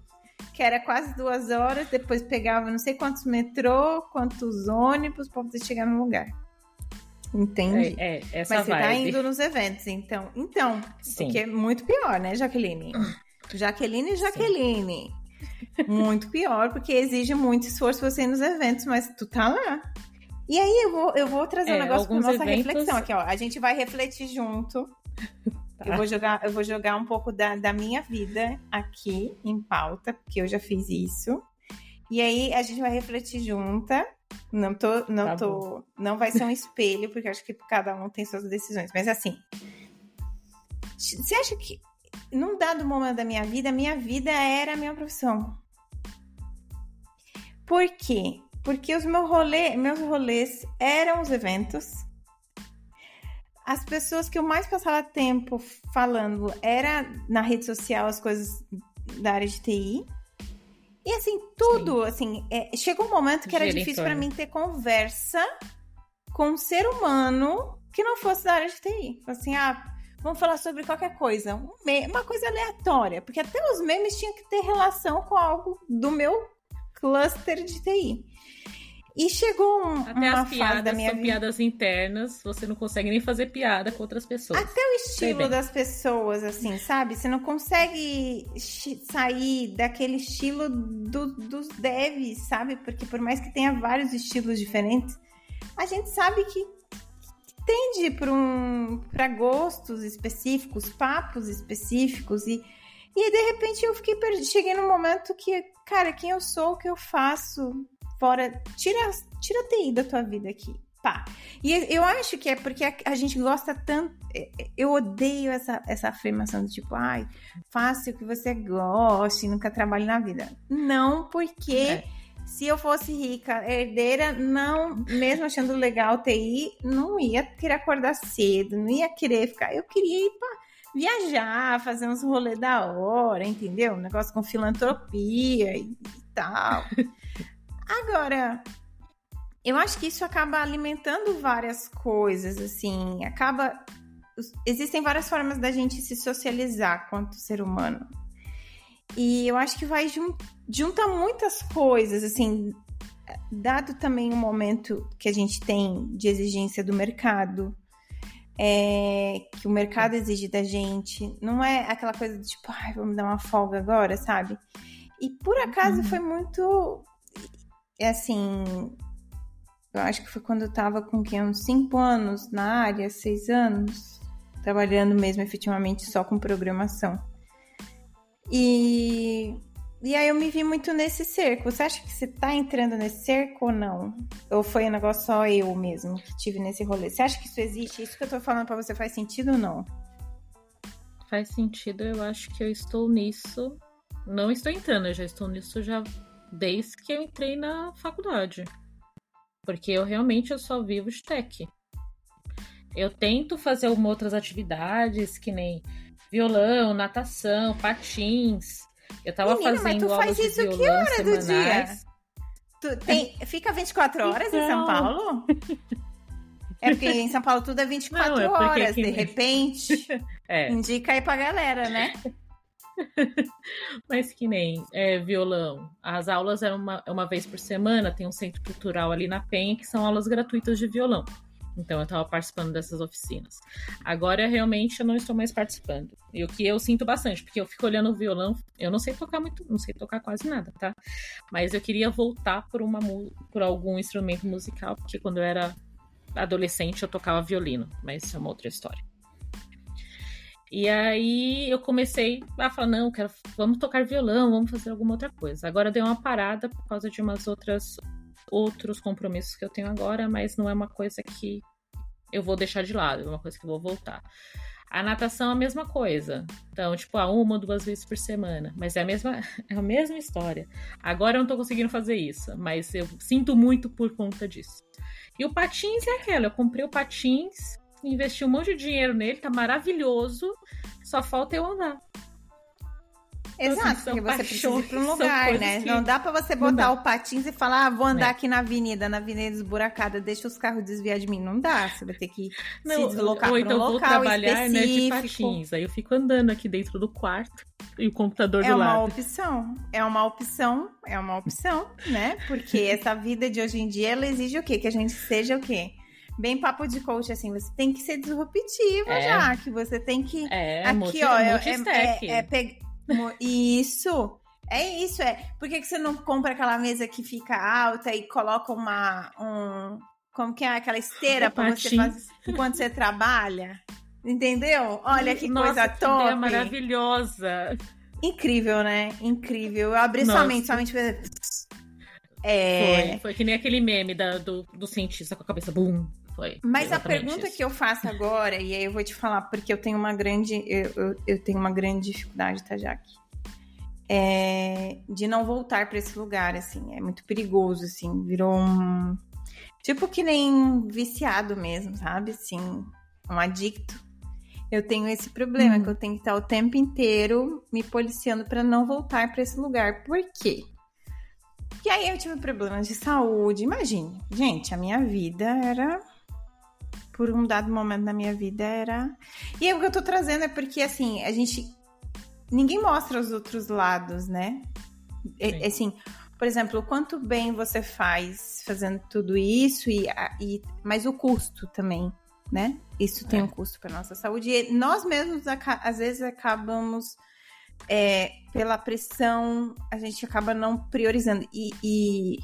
que era quase duas horas, depois pegava não sei quantos metrô, quantos ônibus para poder chegar no lugar. Entende? É, é essa Mas você tá vibe. tá indo nos eventos, então. Então, Sim. que é muito pior, né, Jaqueline? Jaqueline, Jaqueline. Sim. Muito pior, porque exige muito esforço você ir nos eventos, mas tu tá lá. E aí eu vou, eu vou trazer é, um negócio para nossa eventos... reflexão aqui, ó. A gente vai refletir junto. Tá. Eu, vou jogar, eu vou jogar um pouco da, da minha vida aqui em pauta, porque eu já fiz isso. E aí a gente vai refletir junta. Não tô, não tá tô, bom. não vai ser um espelho, porque acho que cada um tem suas decisões. Mas assim, você acha que num dado momento da minha vida, minha vida era a minha profissão? Por quê? Porque os meus rolê, meus rolês eram os eventos. As pessoas que eu mais passava tempo falando era na rede social as coisas da área de TI. E assim, tudo, Sim. assim, é, chegou um momento que era difícil para mim ter conversa com um ser humano que não fosse da área de TI. Assim, ah, vamos falar sobre qualquer coisa. Um uma coisa aleatória, porque até os memes tinham que ter relação com algo do meu cluster de TI. E chegou um, Até uma as piadas da minha são vida... piadas internas, você não consegue nem fazer piada com outras pessoas. Até o estilo das pessoas, assim, sabe? Você não consegue sair daquele estilo do, dos devs, sabe? Porque por mais que tenha vários estilos diferentes, a gente sabe que tende para um, gostos específicos, papos específicos e e de repente eu fiquei cheguei num momento que, cara, quem eu sou, o que eu faço, fora. Tira, tira a TI da tua vida aqui. Pá. E eu acho que é porque a, a, gente gosta tanto. É, é, eu odeio essa, essa afirmação do tipo, ai, faça o que você goste, nunca trabalhe na vida. Não, porque. É. Se eu fosse rica, herdeira, não, mesmo achando legal TI, não ia querer acordar cedo, não ia querer ficar. Eu queria ir para viajar, fazer uns rolês da hora, entendeu? Um negócio com filantropia e, e tal. Agora, eu acho que isso acaba alimentando várias coisas, assim, acaba. Existem várias formas da gente se socializar quanto ser humano. E eu acho que vai jun junta muitas coisas, assim, dado também o momento que a gente tem de exigência do mercado, é, que o mercado exige da gente, não é aquela coisa de tipo, ai, vamos dar uma folga agora, sabe? E por acaso uhum. foi muito é assim, eu acho que foi quando eu tava com que, uns 5 anos na área, 6 anos, trabalhando mesmo efetivamente só com programação. E, e aí eu me vi muito nesse cerco. Você acha que você tá entrando nesse cerco ou não? Ou foi um negócio só eu mesmo que tive nesse rolê? Você acha que isso existe? Isso que eu tô falando para você faz sentido ou não? Faz sentido, eu acho que eu estou nisso. Não estou entrando, eu já estou nisso já desde que eu entrei na faculdade. Porque eu realmente eu só vivo de tech. Eu tento fazer outras atividades, que nem violão, natação, patins. Eu tava Menina, fazendo mas tu faz isso que hora semanais. do dia? Tu tem, fica 24 horas então... em São então. Paulo? É porque em São Paulo tudo é 24 Não, é horas, de repente. é. Indica aí pra galera, né? Mas que nem é, violão. As aulas é uma, uma vez por semana, tem um centro cultural ali na Penha que são aulas gratuitas de violão. Então eu estava participando dessas oficinas. Agora realmente eu não estou mais participando. E o que eu sinto bastante, porque eu fico olhando o violão, eu não sei tocar muito, não sei tocar quase nada, tá? Mas eu queria voltar por uma por algum instrumento musical, porque quando eu era adolescente eu tocava violino, mas isso é uma outra história. E aí eu comecei a falar, não, quero, vamos tocar violão, vamos fazer alguma outra coisa. Agora deu uma parada por causa de umas outras outros compromissos que eu tenho agora, mas não é uma coisa que eu vou deixar de lado, é uma coisa que eu vou voltar. A natação é a mesma coisa. Então, tipo, a uma ou duas vezes por semana. Mas é a mesma, é a mesma história. Agora eu não tô conseguindo fazer isso, mas eu sinto muito por conta disso. E o patins é aquela, eu comprei o patins investi um monte de dinheiro nele, tá maravilhoso. Só falta eu andar. Então, assim, Exato, porque você precisa ir para um lugar, né? Não dá para você botar o patins e falar, ah, vou andar é. aqui na avenida, na avenida esburacada, deixa os carros desviar de mim. Não dá, você vai ter que não, se deslocar para então um local trabalhar específico. Né, de patins. Aí eu fico andando aqui dentro do quarto e o computador é do lado. É uma opção, é uma opção, é uma opção, né? Porque essa vida de hoje em dia, ela exige o quê? Que a gente seja o quê? Bem papo de coach, assim, você tem que ser disruptiva é. já, que você tem que. É, aqui, multi, ó, é, é, é, é Isso. É isso, é. Por que, que você não compra aquela mesa que fica alta e coloca uma. Um, como que é aquela esteira para você fazer enquanto você trabalha? Entendeu? Olha que Nossa, coisa que top. Ideia maravilhosa. Incrível, né? Incrível. Eu abri Nossa. sua mente, somente é... Foi, foi que nem aquele meme da, do, do cientista com a cabeça boom. Foi. Mas a pergunta isso. que eu faço agora, e aí eu vou te falar, porque eu tenho uma grande. Eu, eu, eu tenho uma grande dificuldade, tá, Jaque? é, de não voltar para esse lugar, assim. É muito perigoso, assim. Virou um. Tipo que nem viciado mesmo, sabe? Assim, um adicto. Eu tenho esse problema, hum. que eu tenho que estar o tempo inteiro me policiando para não voltar para esse lugar. Por quê? E aí eu tive problemas de saúde. Imagine, gente, a minha vida era. Por um dado momento da minha vida era. E aí, o que eu tô trazendo é porque, assim, a gente. Ninguém mostra os outros lados, né? É, assim, por exemplo, o quanto bem você faz fazendo tudo isso, e, e mas o custo também, né? Isso tem é. um custo para nossa saúde. E nós mesmos, às vezes, acabamos é, pela pressão, a gente acaba não priorizando. E, e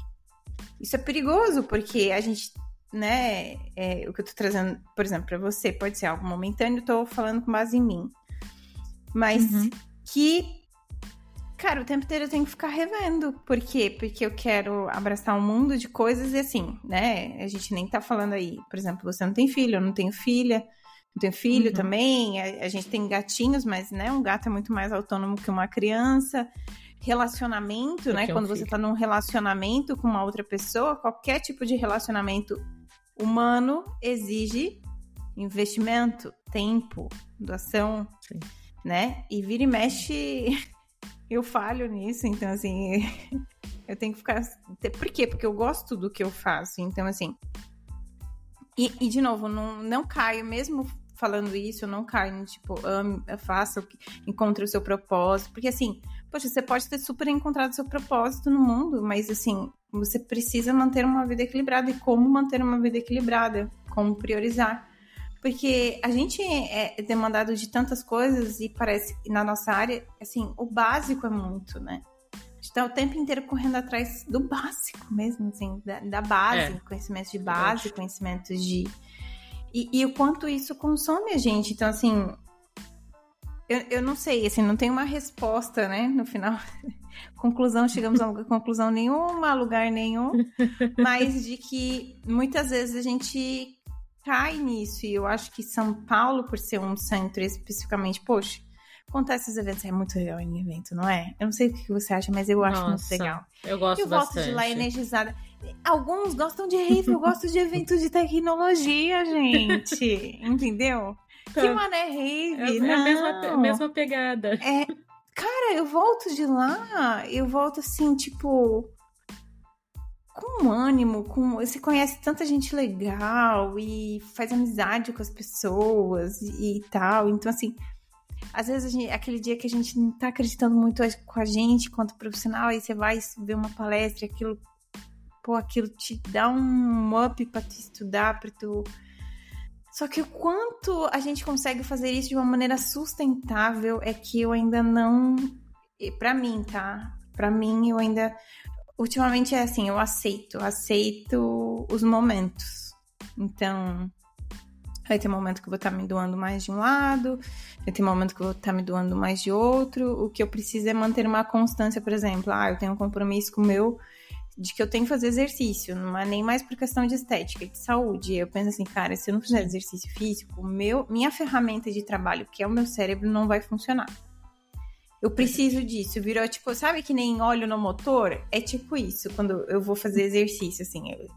isso é perigoso, porque a gente, né, é, o que eu tô trazendo, por exemplo, para você, pode ser algo momentâneo, tô falando com base em mim. Mas uhum. que, cara, o tempo inteiro eu tenho que ficar revendo. Por quê? Porque eu quero abraçar um mundo de coisas e assim, né, a gente nem tá falando aí, por exemplo, você não tem filho, eu não tenho filha, eu tenho filho uhum. também, a, a, gente tem gatinhos, mas né, um gato é muito mais autônomo que uma criança. Relacionamento, né? Quando você está num relacionamento com uma outra pessoa, qualquer tipo de relacionamento humano exige investimento, tempo, doação, Sim. né? E vira e mexe, eu falho nisso, então assim, eu tenho que ficar. Por quê? Porque eu gosto do que eu faço, então assim. E, e de novo, não, não caio, mesmo falando isso, eu não caio no tipo, ame, faça, encontre o seu propósito. Porque assim, poxa, você pode ter super encontrado seu propósito no mundo, mas assim, você precisa manter uma vida equilibrada. E como manter uma vida equilibrada? Como priorizar? Porque a gente é demandado de tantas coisas e parece que na nossa área, assim, o básico é muito, né? A gente tá o tempo inteiro correndo atrás do básico mesmo, assim, da, da base, é. conhecimentos de base, conhecimentos de e, e, o quanto isso consome a gente. Então, assim, eu, eu não sei, assim, não tem uma resposta, né? No final, conclusão, chegamos a conclusão nenhuma, a lugar nenhum, mas de que muitas vezes a gente cai nisso. E eu acho que São Paulo, por ser um centro especificamente, poxa, contar esses eventos é muito legal em evento, não é? Eu não sei o que você acha, mas eu acho Nossa, muito legal. Eu gosto eu bastante. Eu volto de lá energizada. Alguns gostam de rave, eu gosto de eventos de tecnologia, gente. Entendeu? Que mané rave? É, é a mesma, mesma pegada. É, cara, eu volto de lá, eu volto assim, tipo com ânimo, com você conhece tanta gente legal e faz amizade com as pessoas e, e tal. Então assim, às vezes gente, aquele dia que a gente não tá acreditando muito com a gente quanto profissional, aí você vai ver uma palestra, aquilo pô, aquilo te dá um up para tu estudar, para tu só que o quanto a gente consegue fazer isso de uma maneira sustentável é que eu ainda não, para mim, tá? Para mim eu ainda ultimamente é assim, eu aceito, aceito os momentos. Então, vai ter momento que eu vou estar tá me doando mais de um lado, vai ter momento que eu vou estar tá me doando mais de outro. O que eu preciso é manter uma constância, por exemplo, ah, eu tenho um compromisso com o meu de que eu tenho que fazer exercício, não é nem mais por questão de estética, de saúde. Eu penso assim, cara, se eu não fizer exercício físico, meu, minha ferramenta de trabalho, que é o meu cérebro, não vai funcionar. Eu preciso disso. Virou tipo, sabe que nem óleo no motor? É tipo isso, quando eu vou fazer exercício, assim. Eu,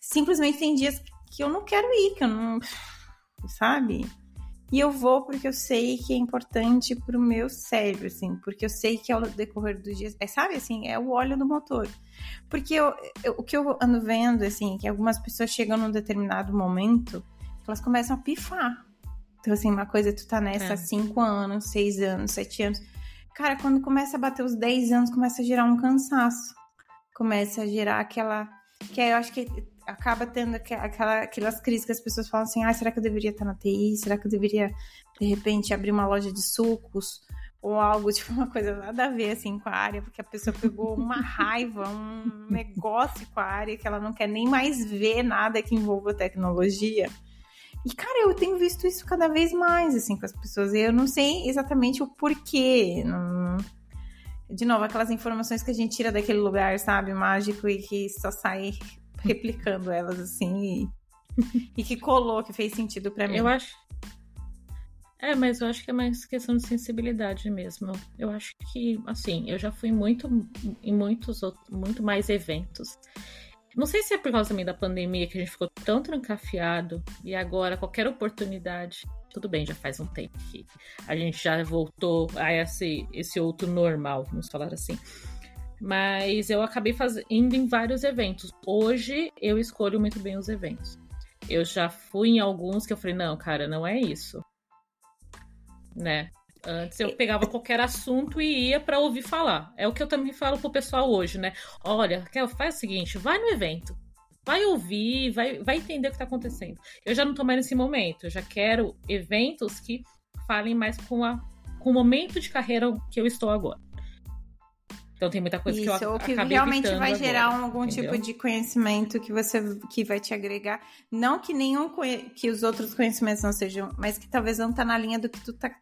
simplesmente tem dias que eu não quero ir, que eu não. Sabe? E eu vou porque eu sei que é importante pro meu cérebro, assim, porque eu sei que ao decorrer dos dias, é, sabe, assim, é o óleo do motor. Porque eu, eu, o que eu ando vendo, assim, é que algumas pessoas chegam num determinado momento que elas começam a pifar. Então, assim, uma coisa, tu tá nessa há 5 é. anos, 6 anos, 7 anos. Cara, quando começa a bater os 10 anos, começa a gerar um cansaço. Começa a gerar aquela. Que aí eu acho que acaba tendo aquela, aquelas crises que as pessoas falam assim: ah, será que eu deveria estar na TI? Será que eu deveria, de repente, abrir uma loja de sucos? Ou algo, tipo, uma coisa nada a ver, assim, com a área, porque a pessoa pegou uma raiva, um negócio com a área que ela não quer nem mais ver nada que envolva tecnologia. E, cara, eu tenho visto isso cada vez mais, assim, com as pessoas. E eu não sei exatamente o porquê. Não... De novo, aquelas informações que a gente tira daquele lugar, sabe, mágico e que só sai replicando elas assim e, e que colou, que fez sentido para mim. Eu acho. É, mas eu acho que é mais questão de sensibilidade mesmo. Eu acho que, assim, eu já fui muito em muitos muito mais eventos. Não sei se é por causa também da pandemia que a gente ficou tão trancafiado e agora qualquer oportunidade. Tudo bem, já faz um tempo que a gente já voltou a esse, esse outro normal, vamos falar assim. Mas eu acabei faz... indo em vários eventos. Hoje eu escolho muito bem os eventos. Eu já fui em alguns que eu falei, não, cara, não é isso né? Antes eu pegava qualquer assunto e ia para ouvir falar. É o que eu também falo pro pessoal hoje, né? Olha, faz o seguinte, vai no evento. Vai ouvir, vai, vai entender o que tá acontecendo. Eu já não tô mais nesse momento. Eu já quero eventos que falem mais com, a, com o momento de carreira que eu estou agora. Então tem muita coisa Isso, que eu ou que realmente vai gerar agora, algum entendeu? tipo de conhecimento que você que vai te agregar. Não que nenhum que os outros conhecimentos não sejam, mas que talvez não tá na linha do que tu tá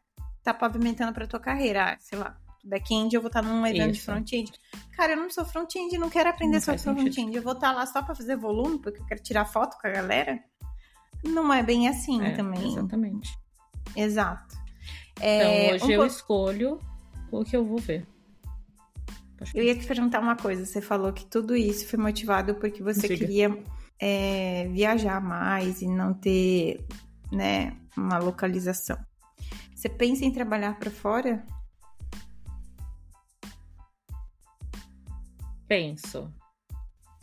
tá pavimentando pra tua carreira. Ah, sei lá, back-end, eu vou estar tá num evento Isso. de front-end. Cara, eu não sou front-end, não quero aprender não só front-end. Eu vou estar tá lá só pra fazer volume, porque eu quero tirar foto com a galera. Não é bem assim é, também. Exatamente. Exato. É, então, hoje um eu escolho o que eu vou ver. Eu ia te perguntar uma coisa. Você falou que tudo isso foi motivado porque você Diga. queria é, viajar mais e não ter, né, uma localização. Você pensa em trabalhar para fora? Penso.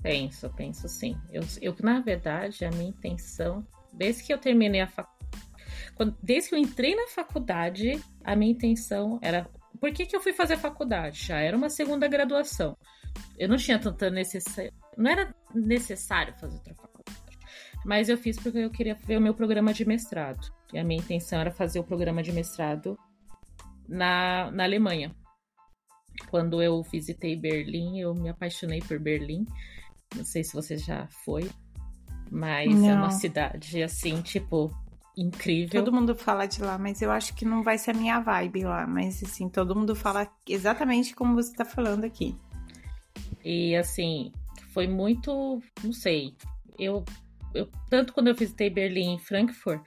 Penso, penso sim. Eu, eu, na verdade, a minha intenção, desde que eu terminei a faculdade, desde que eu entrei na faculdade, a minha intenção era. Por que, que eu fui fazer faculdade? Já era uma segunda graduação. Eu não tinha tanta necessidade. Não era necessário fazer outra faculdade. Mas eu fiz porque eu queria ver o meu programa de mestrado. E a minha intenção era fazer o programa de mestrado na, na Alemanha. Quando eu visitei Berlim, eu me apaixonei por Berlim. Não sei se você já foi, mas não. é uma cidade assim, tipo, incrível. Todo mundo fala de lá, mas eu acho que não vai ser a minha vibe lá. Mas assim, todo mundo fala exatamente como você tá falando aqui. E assim, foi muito, não sei. Eu, eu tanto quando eu visitei Berlim e Frankfurt,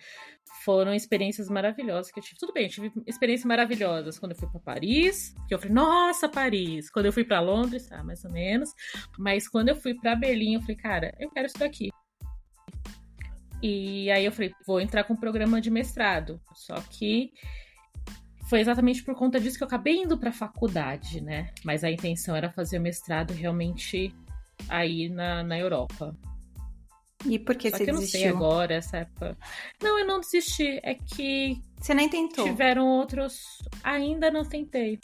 foram experiências maravilhosas que eu tive. Tudo bem, eu tive experiências maravilhosas quando eu fui para Paris, que eu falei, nossa, Paris. Quando eu fui para Londres, ah, mais ou menos. Mas quando eu fui para Berlim, eu falei, cara, eu quero isso daqui. E aí eu falei, vou entrar com um programa de mestrado. Só que foi exatamente por conta disso que eu acabei indo para faculdade, né? Mas a intenção era fazer o mestrado realmente aí na, na Europa. E por que Só você que eu não desistiu? sei agora, essa época. Não, eu não desisti. É que. Você nem tentou? Tiveram outros. Ainda não tentei.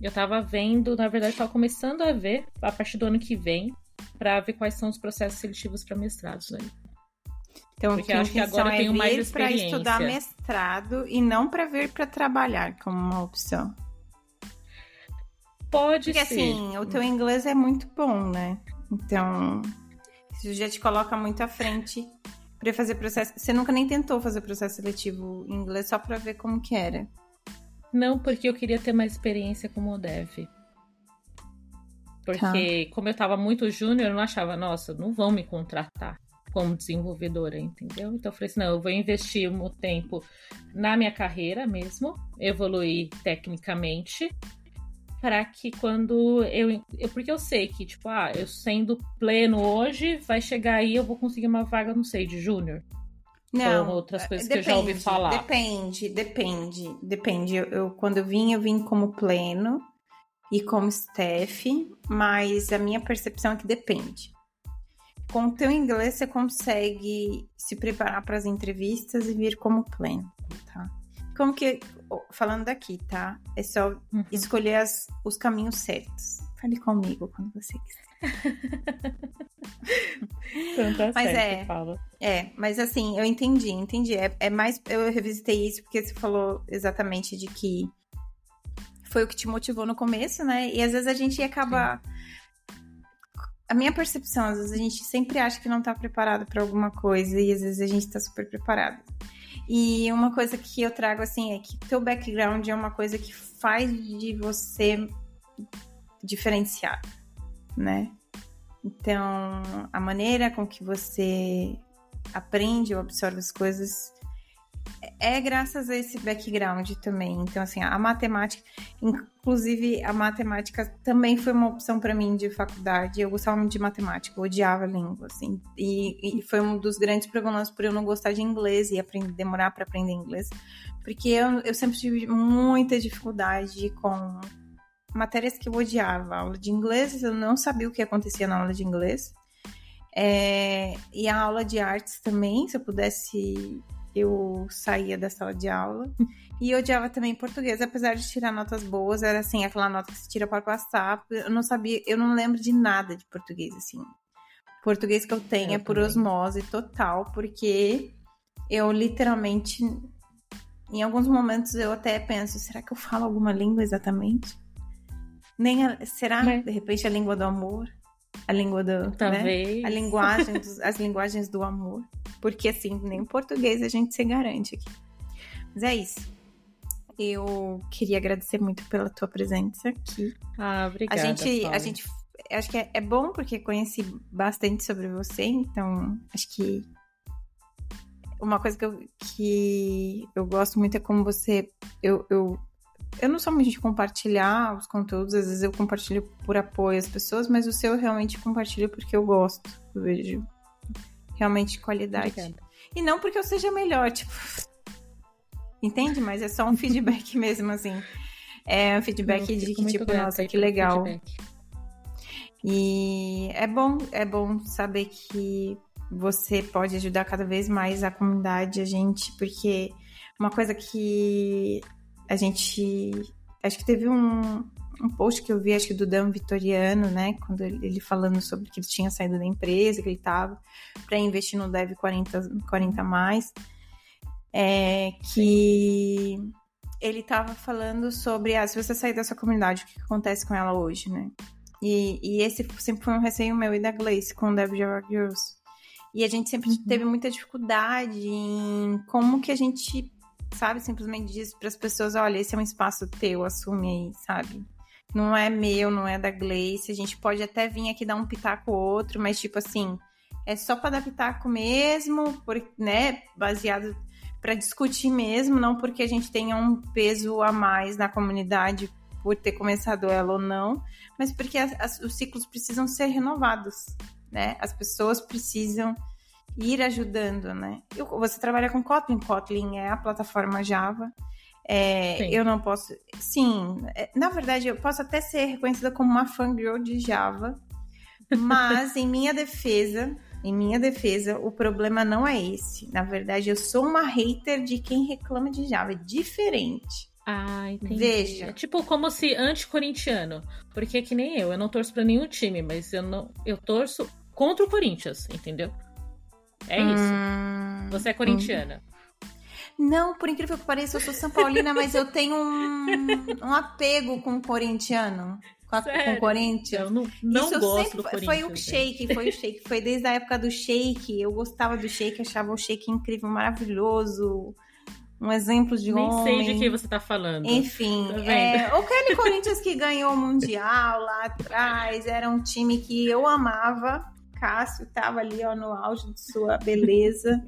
Eu tava vendo, na verdade, tava começando a ver a partir do ano que vem, para ver quais são os processos seletivos para mestrados aí. Então, Porque acho que agora é eu tenho mais experiência. para estudar mestrado e não para vir para trabalhar como uma opção. Pode Porque, ser. Porque assim, o teu inglês é muito bom, né? Então, isso já te coloca muito à frente para fazer processo. Você nunca nem tentou fazer processo seletivo em inglês só para ver como que era? Não, porque eu queria ter mais experiência como dev. Porque tá. como eu tava muito júnior, eu não achava, nossa, não vão me contratar como desenvolvedora, entendeu? Então eu falei assim, não, eu vou investir o tempo na minha carreira mesmo, evoluir tecnicamente para que quando eu, eu, Porque eu sei que, tipo, ah, eu sendo pleno hoje, vai chegar aí, eu vou conseguir uma vaga, não sei, de júnior. Não. Ou outras coisas depende, que eu já ouvi falar. Depende, depende, depende. Eu, eu, quando eu vim, eu vim como pleno e como staff, mas a minha percepção é que depende. Com o teu inglês, você consegue se preparar para as entrevistas e vir como pleno, tá? como que. Falando daqui, tá? É só uhum. escolher as, os caminhos certos. Fale comigo quando você quiser. então tá mas certo, é, fala. é, mas assim, eu entendi, entendi. É, é mais. Eu revisitei isso porque você falou exatamente de que foi o que te motivou no começo, né? E às vezes a gente acaba. Sim. A minha percepção, às vezes a gente sempre acha que não tá preparado para alguma coisa e às vezes a gente tá super preparado. E uma coisa que eu trago assim é que teu background é uma coisa que faz de você diferenciado, né? Então, a maneira com que você aprende ou absorve as coisas é graças a esse background também. Então, assim, a matemática, inclusive a matemática também foi uma opção para mim de faculdade. Eu gostava muito de matemática, eu odiava língua, assim. E, e, foi um dos grandes problemas por eu não gostar de inglês e aprender, demorar para aprender inglês. Porque eu, eu sempre tive muita dificuldade com matérias que eu odiava. Aula de inglês, eu não sabia o que acontecia na aula de inglês. É, e a aula de artes também, se eu pudesse eu saía da sala de aula. E eu odiava também português, apesar de tirar notas boas, era assim, aquela nota que se tira para passar. Eu não sabia, eu não lembro de nada de português, assim. Português que eu tenho eu é por também. osmose total, porque eu literalmente, em alguns momentos eu até penso, será que eu falo alguma língua exatamente? Nem a, será, é. de repente, a língua do amor? A língua do. Né? Talvez. Né? A linguagem dos, as linguagens do amor. Porque assim, nem português a gente se garante aqui. Mas é isso. Eu queria agradecer muito pela tua presença aqui. Ah, obrigada. A gente, a gente acho que é, é bom porque conheci bastante sobre você, então acho que uma coisa que eu, que eu gosto muito é como você. Eu, eu eu não sou muito de compartilhar os conteúdos, às vezes eu compartilho por apoio às pessoas, mas o seu eu realmente compartilho porque eu gosto. Eu vejo realmente qualidade. Obrigada. E não porque eu seja melhor, tipo. Entende? Mas é só um feedback mesmo, assim. É um feedback de que, tipo, nossa, que legal. E é bom, é bom saber que você pode ajudar cada vez mais a comunidade, a gente, porque uma coisa que a gente. Acho que teve um, um post que eu vi, acho que do Dan Vitoriano, né? Quando ele, ele falando sobre que ele tinha saído da empresa, que ele estava para investir no Dev 40, 40 mais. É, que ele estava falando sobre ah, se você sair da sua comunidade, o que acontece com ela hoje, né? E, e esse sempre foi um receio meu e da Glace com o Dev Java Girls. E a gente sempre uhum. teve muita dificuldade em como que a gente sabe? Simplesmente diz para as pessoas: olha, esse é um espaço teu, assume aí, sabe? Não é meu, não é da Gleice. A gente pode até vir aqui dar um pitaco ou outro, mas tipo assim, é só para dar pitaco mesmo, por, né? Baseado para discutir mesmo, não porque a gente tenha um peso a mais na comunidade por ter começado ela ou não, mas porque as, as, os ciclos precisam ser renovados, né? As pessoas precisam ir ajudando, né? Eu, você trabalha com Kotlin, Kotlin é a plataforma Java. É, eu não posso. Sim, é, na verdade, eu posso até ser reconhecida como uma fangirl de Java, mas em minha defesa, em minha defesa, o problema não é esse. Na verdade, eu sou uma hater de quem reclama de Java. É diferente. Ah, entendi. Veja. É tipo como se anti-corintiano. Porque é que nem eu, eu não torço para nenhum time, mas eu não eu torço contra o Corinthians, entendeu? É isso. Hum, Você é corintiana. Não, por incrível que pareça, eu sou São Paulina, mas eu tenho um, um apego com o corintiano. Com, a, com o Corinthians. Eu não, não Isso gosto sempre, do Corinthians. Foi o Shake, foi o Shake. Foi desde a época do Shake. Eu gostava do Shake, achava o Shake incrível, maravilhoso. Um exemplo de Nem homem. sei de que você tá falando. Enfim, tá é, aquele Corinthians que ganhou o Mundial lá atrás, era um time que eu amava. Cássio estava ali ó, no auge de sua beleza.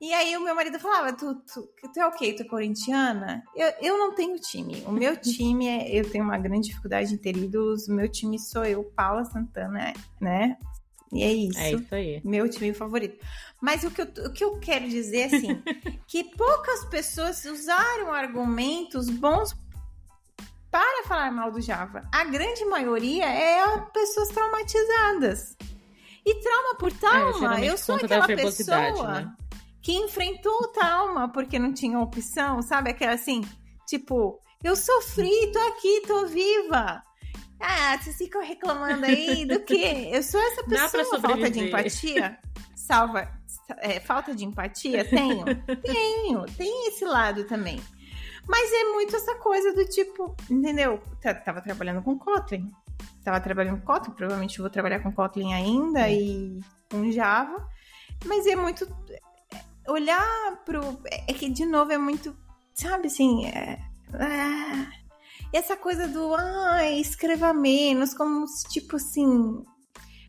E aí o meu marido falava, tu, tu, tu é o quê? Tu é corintiana? Eu, eu não tenho time. O meu time, é, eu tenho uma grande dificuldade em ter ídolos. O meu time sou eu, Paula Santana, né? E é isso. É isso aí. Meu time favorito. Mas o que eu, o que eu quero dizer é assim, que poucas pessoas usaram argumentos bons para falar mal do Java. A grande maioria é pessoas traumatizadas. E trauma por trauma, é, eu sou aquela pessoa né? que enfrentou o trauma porque não tinha opção, sabe? Aquela assim, tipo, eu sofri, tô aqui, tô viva. Ah, vocês ficam reclamando aí do quê? Eu sou essa pessoa, falta de empatia. Salva, é, falta de empatia? Tenho? Tenho, tem esse lado também. Mas é muito essa coisa do tipo, entendeu? Tava trabalhando com Kotlin estava trabalhando com Kotlin, provavelmente vou trabalhar com Kotlin ainda é. e com Java, mas é muito é, olhar pro é que de novo é muito, sabe assim, é, é, essa coisa do ah, escreva menos, como tipo assim,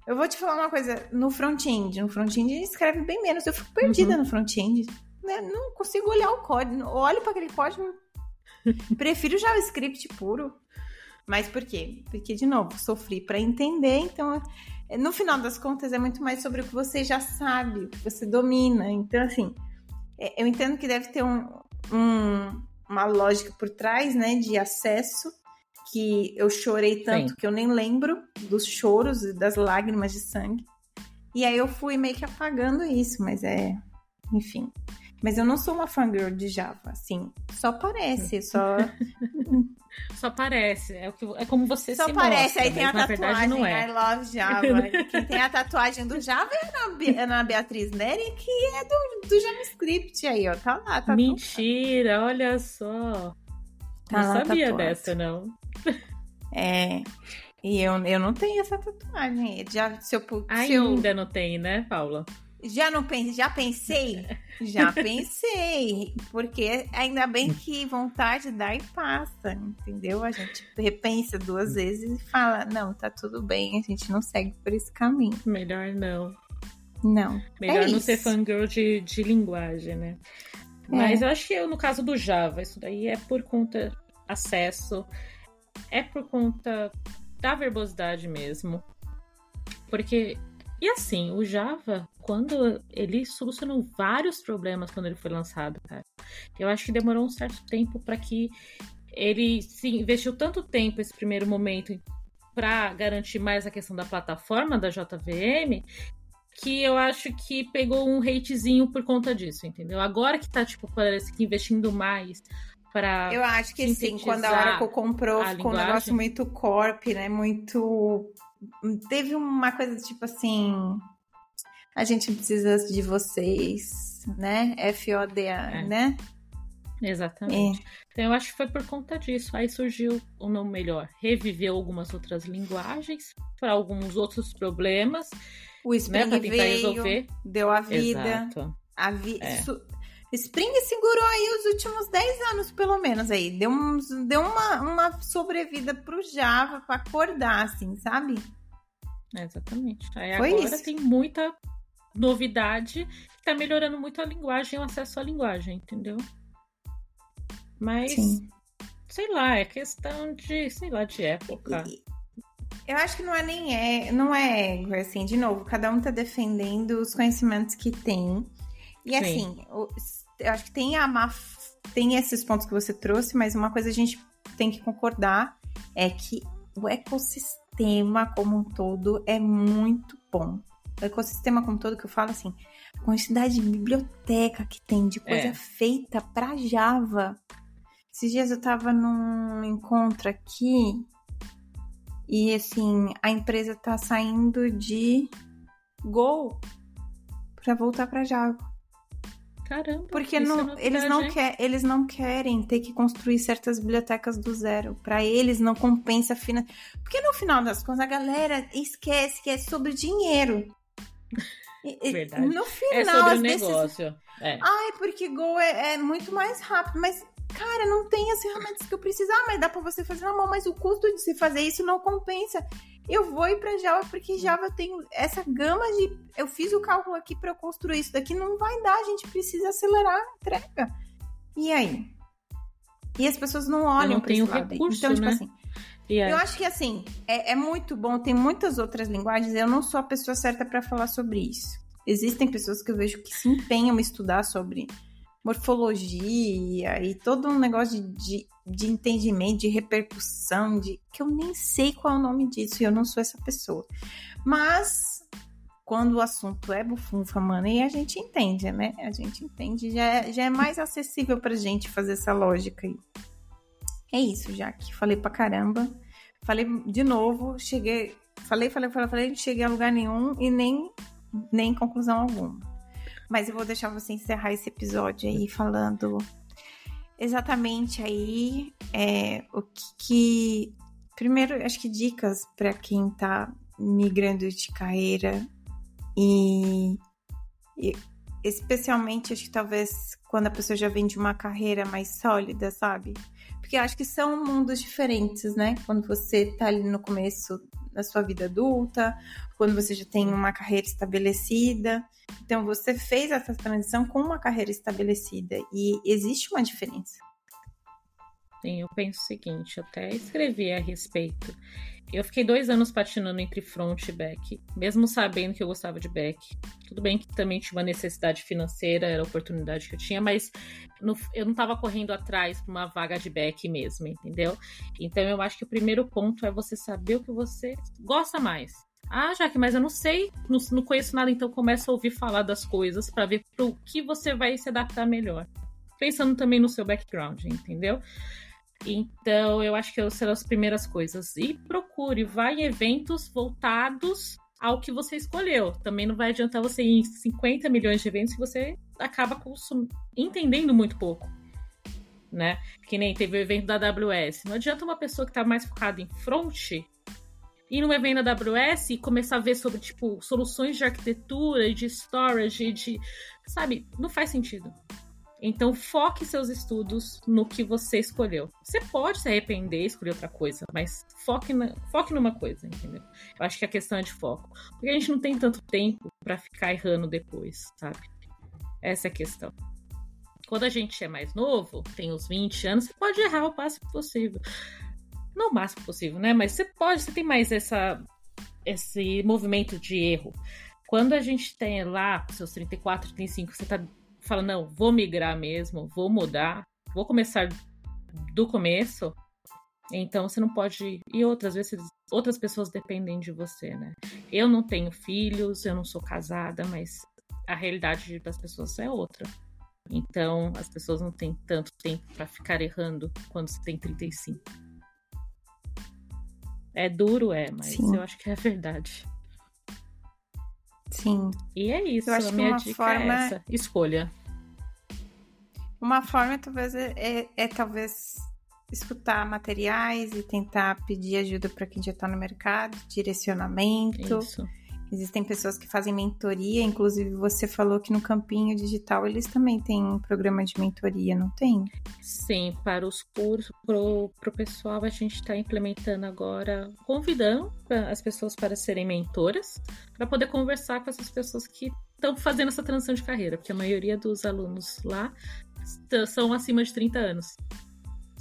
eu vou te falar uma coisa, no front-end, no front-end escreve bem menos, eu fico perdida uhum. no front-end. né, não consigo olhar o código. Olho para aquele código, prefiro JavaScript puro. Mas por quê? Porque, de novo, sofri para entender, então, no final das contas, é muito mais sobre o que você já sabe, o que você domina. Então, assim, é, eu entendo que deve ter um, um, uma lógica por trás, né, de acesso, que eu chorei tanto Sim. que eu nem lembro dos choros e das lágrimas de sangue. E aí eu fui meio que apagando isso, mas é. Enfim. Mas eu não sou uma fangirl de Java, assim. Só parece, só. só parece. É, o que, é como você só se parece, mostra, aí tem a tatuagem, é. I love Java. Quem tem a tatuagem do Java é a Ana Beatriz Neri, que é do, do JavaScript aí, ó. Tá lá, tá Mentira, tudo. olha só. Tá não lá, sabia tatuado. dessa, não. É. E eu, eu não tenho essa tatuagem. Já, se eu, se Ainda eu... não tem, né, Paula? Já não pensei, já pensei? Já pensei. Porque ainda bem que vontade dá e passa, entendeu? A gente repensa duas vezes e fala: não, tá tudo bem, a gente não segue por esse caminho. Melhor não. Não. Melhor é não isso. ser fangirl de, de linguagem, né? É. Mas eu acho que eu, no caso do Java, isso daí é por conta acesso, é por conta da verbosidade mesmo. Porque e assim, o Java, quando ele solucionou vários problemas quando ele foi lançado, cara. Eu acho que demorou um certo tempo para que ele se investiu tanto tempo esse primeiro momento para garantir mais a questão da plataforma da JVM, que eu acho que pegou um hatezinho por conta disso, entendeu? Agora que tá tipo parece que investindo mais para Eu acho que sim, quando a Oracle comprou, ficou um negócio muito corp, né? Muito teve uma coisa tipo assim. A gente precisa de vocês, né? FODA, é. né? Exatamente. É. Então eu acho que foi por conta disso. Aí surgiu, ou não melhor, reviveu algumas outras linguagens para alguns outros problemas. O Spring né, veio, resolver. deu a vida. Exato. A vi é. Spring segurou aí os últimos 10 anos, pelo menos, aí. Deu, deu uma, uma sobrevida pro Java para acordar, assim, sabe? exatamente. Aí Foi agora isso. tem muita novidade que tá melhorando muito a linguagem, o acesso à linguagem, entendeu? Mas, Sim. sei lá, é questão de, sei lá, de época. Eu acho que não é nem é, não é ego, assim, de novo, cada um tá defendendo os conhecimentos que tem. E Sim. assim, eu acho que tem a má, tem esses pontos que você trouxe, mas uma coisa a gente tem que concordar é que o ecossistema como um todo é muito bom. O ecossistema como um todo que eu falo assim, a quantidade de biblioteca que tem de coisa é. feita para Java. Esses dias eu tava num encontro aqui e assim, a empresa tá saindo de Go para voltar para Java. Caramba. Porque não, é eles, não quer, eles não querem ter que construir certas bibliotecas do zero. Para eles não compensa finan... Porque no final das contas a galera esquece que é sobre dinheiro. Verdade. No final, é sobre o negócio. Desses... É. Ai, porque Go é, é, muito mais rápido. Mas, cara, não tem as ferramentas que eu preciso. Ah, mas dá pra você fazer na mão. Mas o custo de se fazer isso não compensa eu vou ir para Java porque Java tem essa gama de. Eu fiz o cálculo aqui para eu construir isso daqui, não vai dar, a gente precisa acelerar a entrega. E aí? E as pessoas não olham para esse lado. Recurso, então, tipo né? assim. Eu acho que assim, é, é, muito bom, tem muitas outras linguagens, eu não sou a pessoa certa para falar sobre isso. Existem pessoas que eu vejo que se empenham em estudar sobre morfologia e todo um negócio de, de, de, entendimento, de repercussão, de que eu nem sei qual é o nome disso e eu não sou essa pessoa. Mas quando o assunto é bufunfa, mano, e a gente entende, né? A gente entende, já é, já é mais acessível pra gente fazer essa lógica aí. É isso, já que falei pra caramba. Falei de novo, cheguei, falei, falei, falei, falei, não cheguei a lugar nenhum e nem, nem conclusão alguma. Mas eu vou deixar você encerrar esse episódio aí falando exatamente aí é, o que, que, Primeiro, acho que dicas para quem tá migrando de carreira e, e especialmente acho que talvez quando a pessoa já vem de uma carreira mais sólida, sabe? Porque acho que são mundos diferentes, né? Quando você tá ali no começo da sua vida adulta, quando você já tem uma carreira estabelecida. Então, você fez essa transição com uma carreira estabelecida e existe uma diferença. Sim, eu penso o seguinte, até escrevi a respeito. Eu fiquei dois anos patinando entre front e back, mesmo sabendo que eu gostava de back. Tudo bem que também tinha uma necessidade financeira, era a oportunidade que eu tinha, mas no, eu não estava correndo atrás para uma vaga de back mesmo, entendeu? Então eu acho que o primeiro ponto é você saber o que você gosta mais. Ah, Jaque, mas eu não sei, não, não conheço nada, então começa a ouvir falar das coisas para ver para o que você vai se adaptar melhor. Pensando também no seu background, entendeu? Então, eu acho que serão as primeiras coisas. E procure, vai em eventos voltados ao que você escolheu. Também não vai adiantar você ir em 50 milhões de eventos se você acaba entendendo muito pouco. Né? Que nem teve o evento da AWS. Não adianta uma pessoa que está mais focada em front ir num evento da AWS e começar a ver sobre, tipo, soluções de arquitetura, de storage, de. Sabe? Não faz sentido. Então, foque seus estudos no que você escolheu. Você pode se arrepender e escolher outra coisa, mas foque, na, foque numa coisa, entendeu? Eu acho que a questão é de foco. Porque a gente não tem tanto tempo para ficar errando depois, sabe? Essa é a questão. Quando a gente é mais novo, tem uns 20 anos, você pode errar o máximo possível. Não o máximo possível, né? Mas você pode, você tem mais essa, esse movimento de erro. Quando a gente tem lá seus 34, 35, você tá fala, não, vou migrar mesmo, vou mudar, vou começar do começo, então você não pode. E outras vezes outras pessoas dependem de você, né? Eu não tenho filhos, eu não sou casada, mas a realidade das pessoas é outra. Então as pessoas não têm tanto tempo para ficar errando quando você tem 35. É duro, é, mas Sim. eu acho que é verdade. Sim. E é isso, eu acho a minha dica é forma... é essa. Escolha. Uma forma talvez é, é, é talvez escutar materiais e tentar pedir ajuda para quem já está no mercado, direcionamento. Isso. Existem pessoas que fazem mentoria, inclusive você falou que no Campinho Digital eles também têm um programa de mentoria, não tem? Sim, para os cursos, para o pessoal, a gente está implementando agora, convidando as pessoas para serem mentoras, para poder conversar com essas pessoas que estão fazendo essa transição de carreira, porque a maioria dos alunos lá são acima de 30 anos.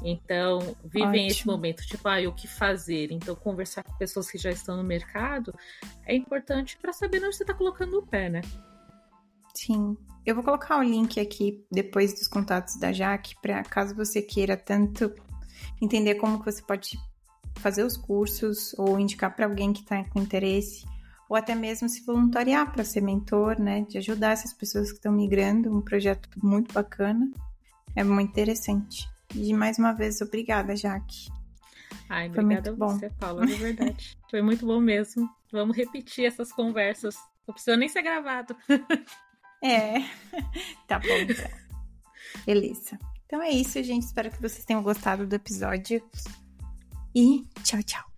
Então, vivem Ótimo. esse momento, tipo, ah, o que fazer? Então, conversar com pessoas que já estão no mercado é importante para saber onde você está colocando o pé, né? Sim. Eu vou colocar o link aqui depois dos contatos da Jaque, para caso você queira tanto entender como que você pode fazer os cursos ou indicar para alguém que está com interesse, ou até mesmo se voluntariar para ser mentor, né? De ajudar essas pessoas que estão migrando, um projeto muito bacana. É muito interessante. E mais uma vez, obrigada, Jaque. Ai, Foi obrigada a você, bom. Paula, de verdade. Foi muito bom mesmo. Vamos repetir essas conversas. Não precisa nem ser gravado. é, tá bom então. Beleza. Então é isso, gente. Espero que vocês tenham gostado do episódio. E tchau, tchau.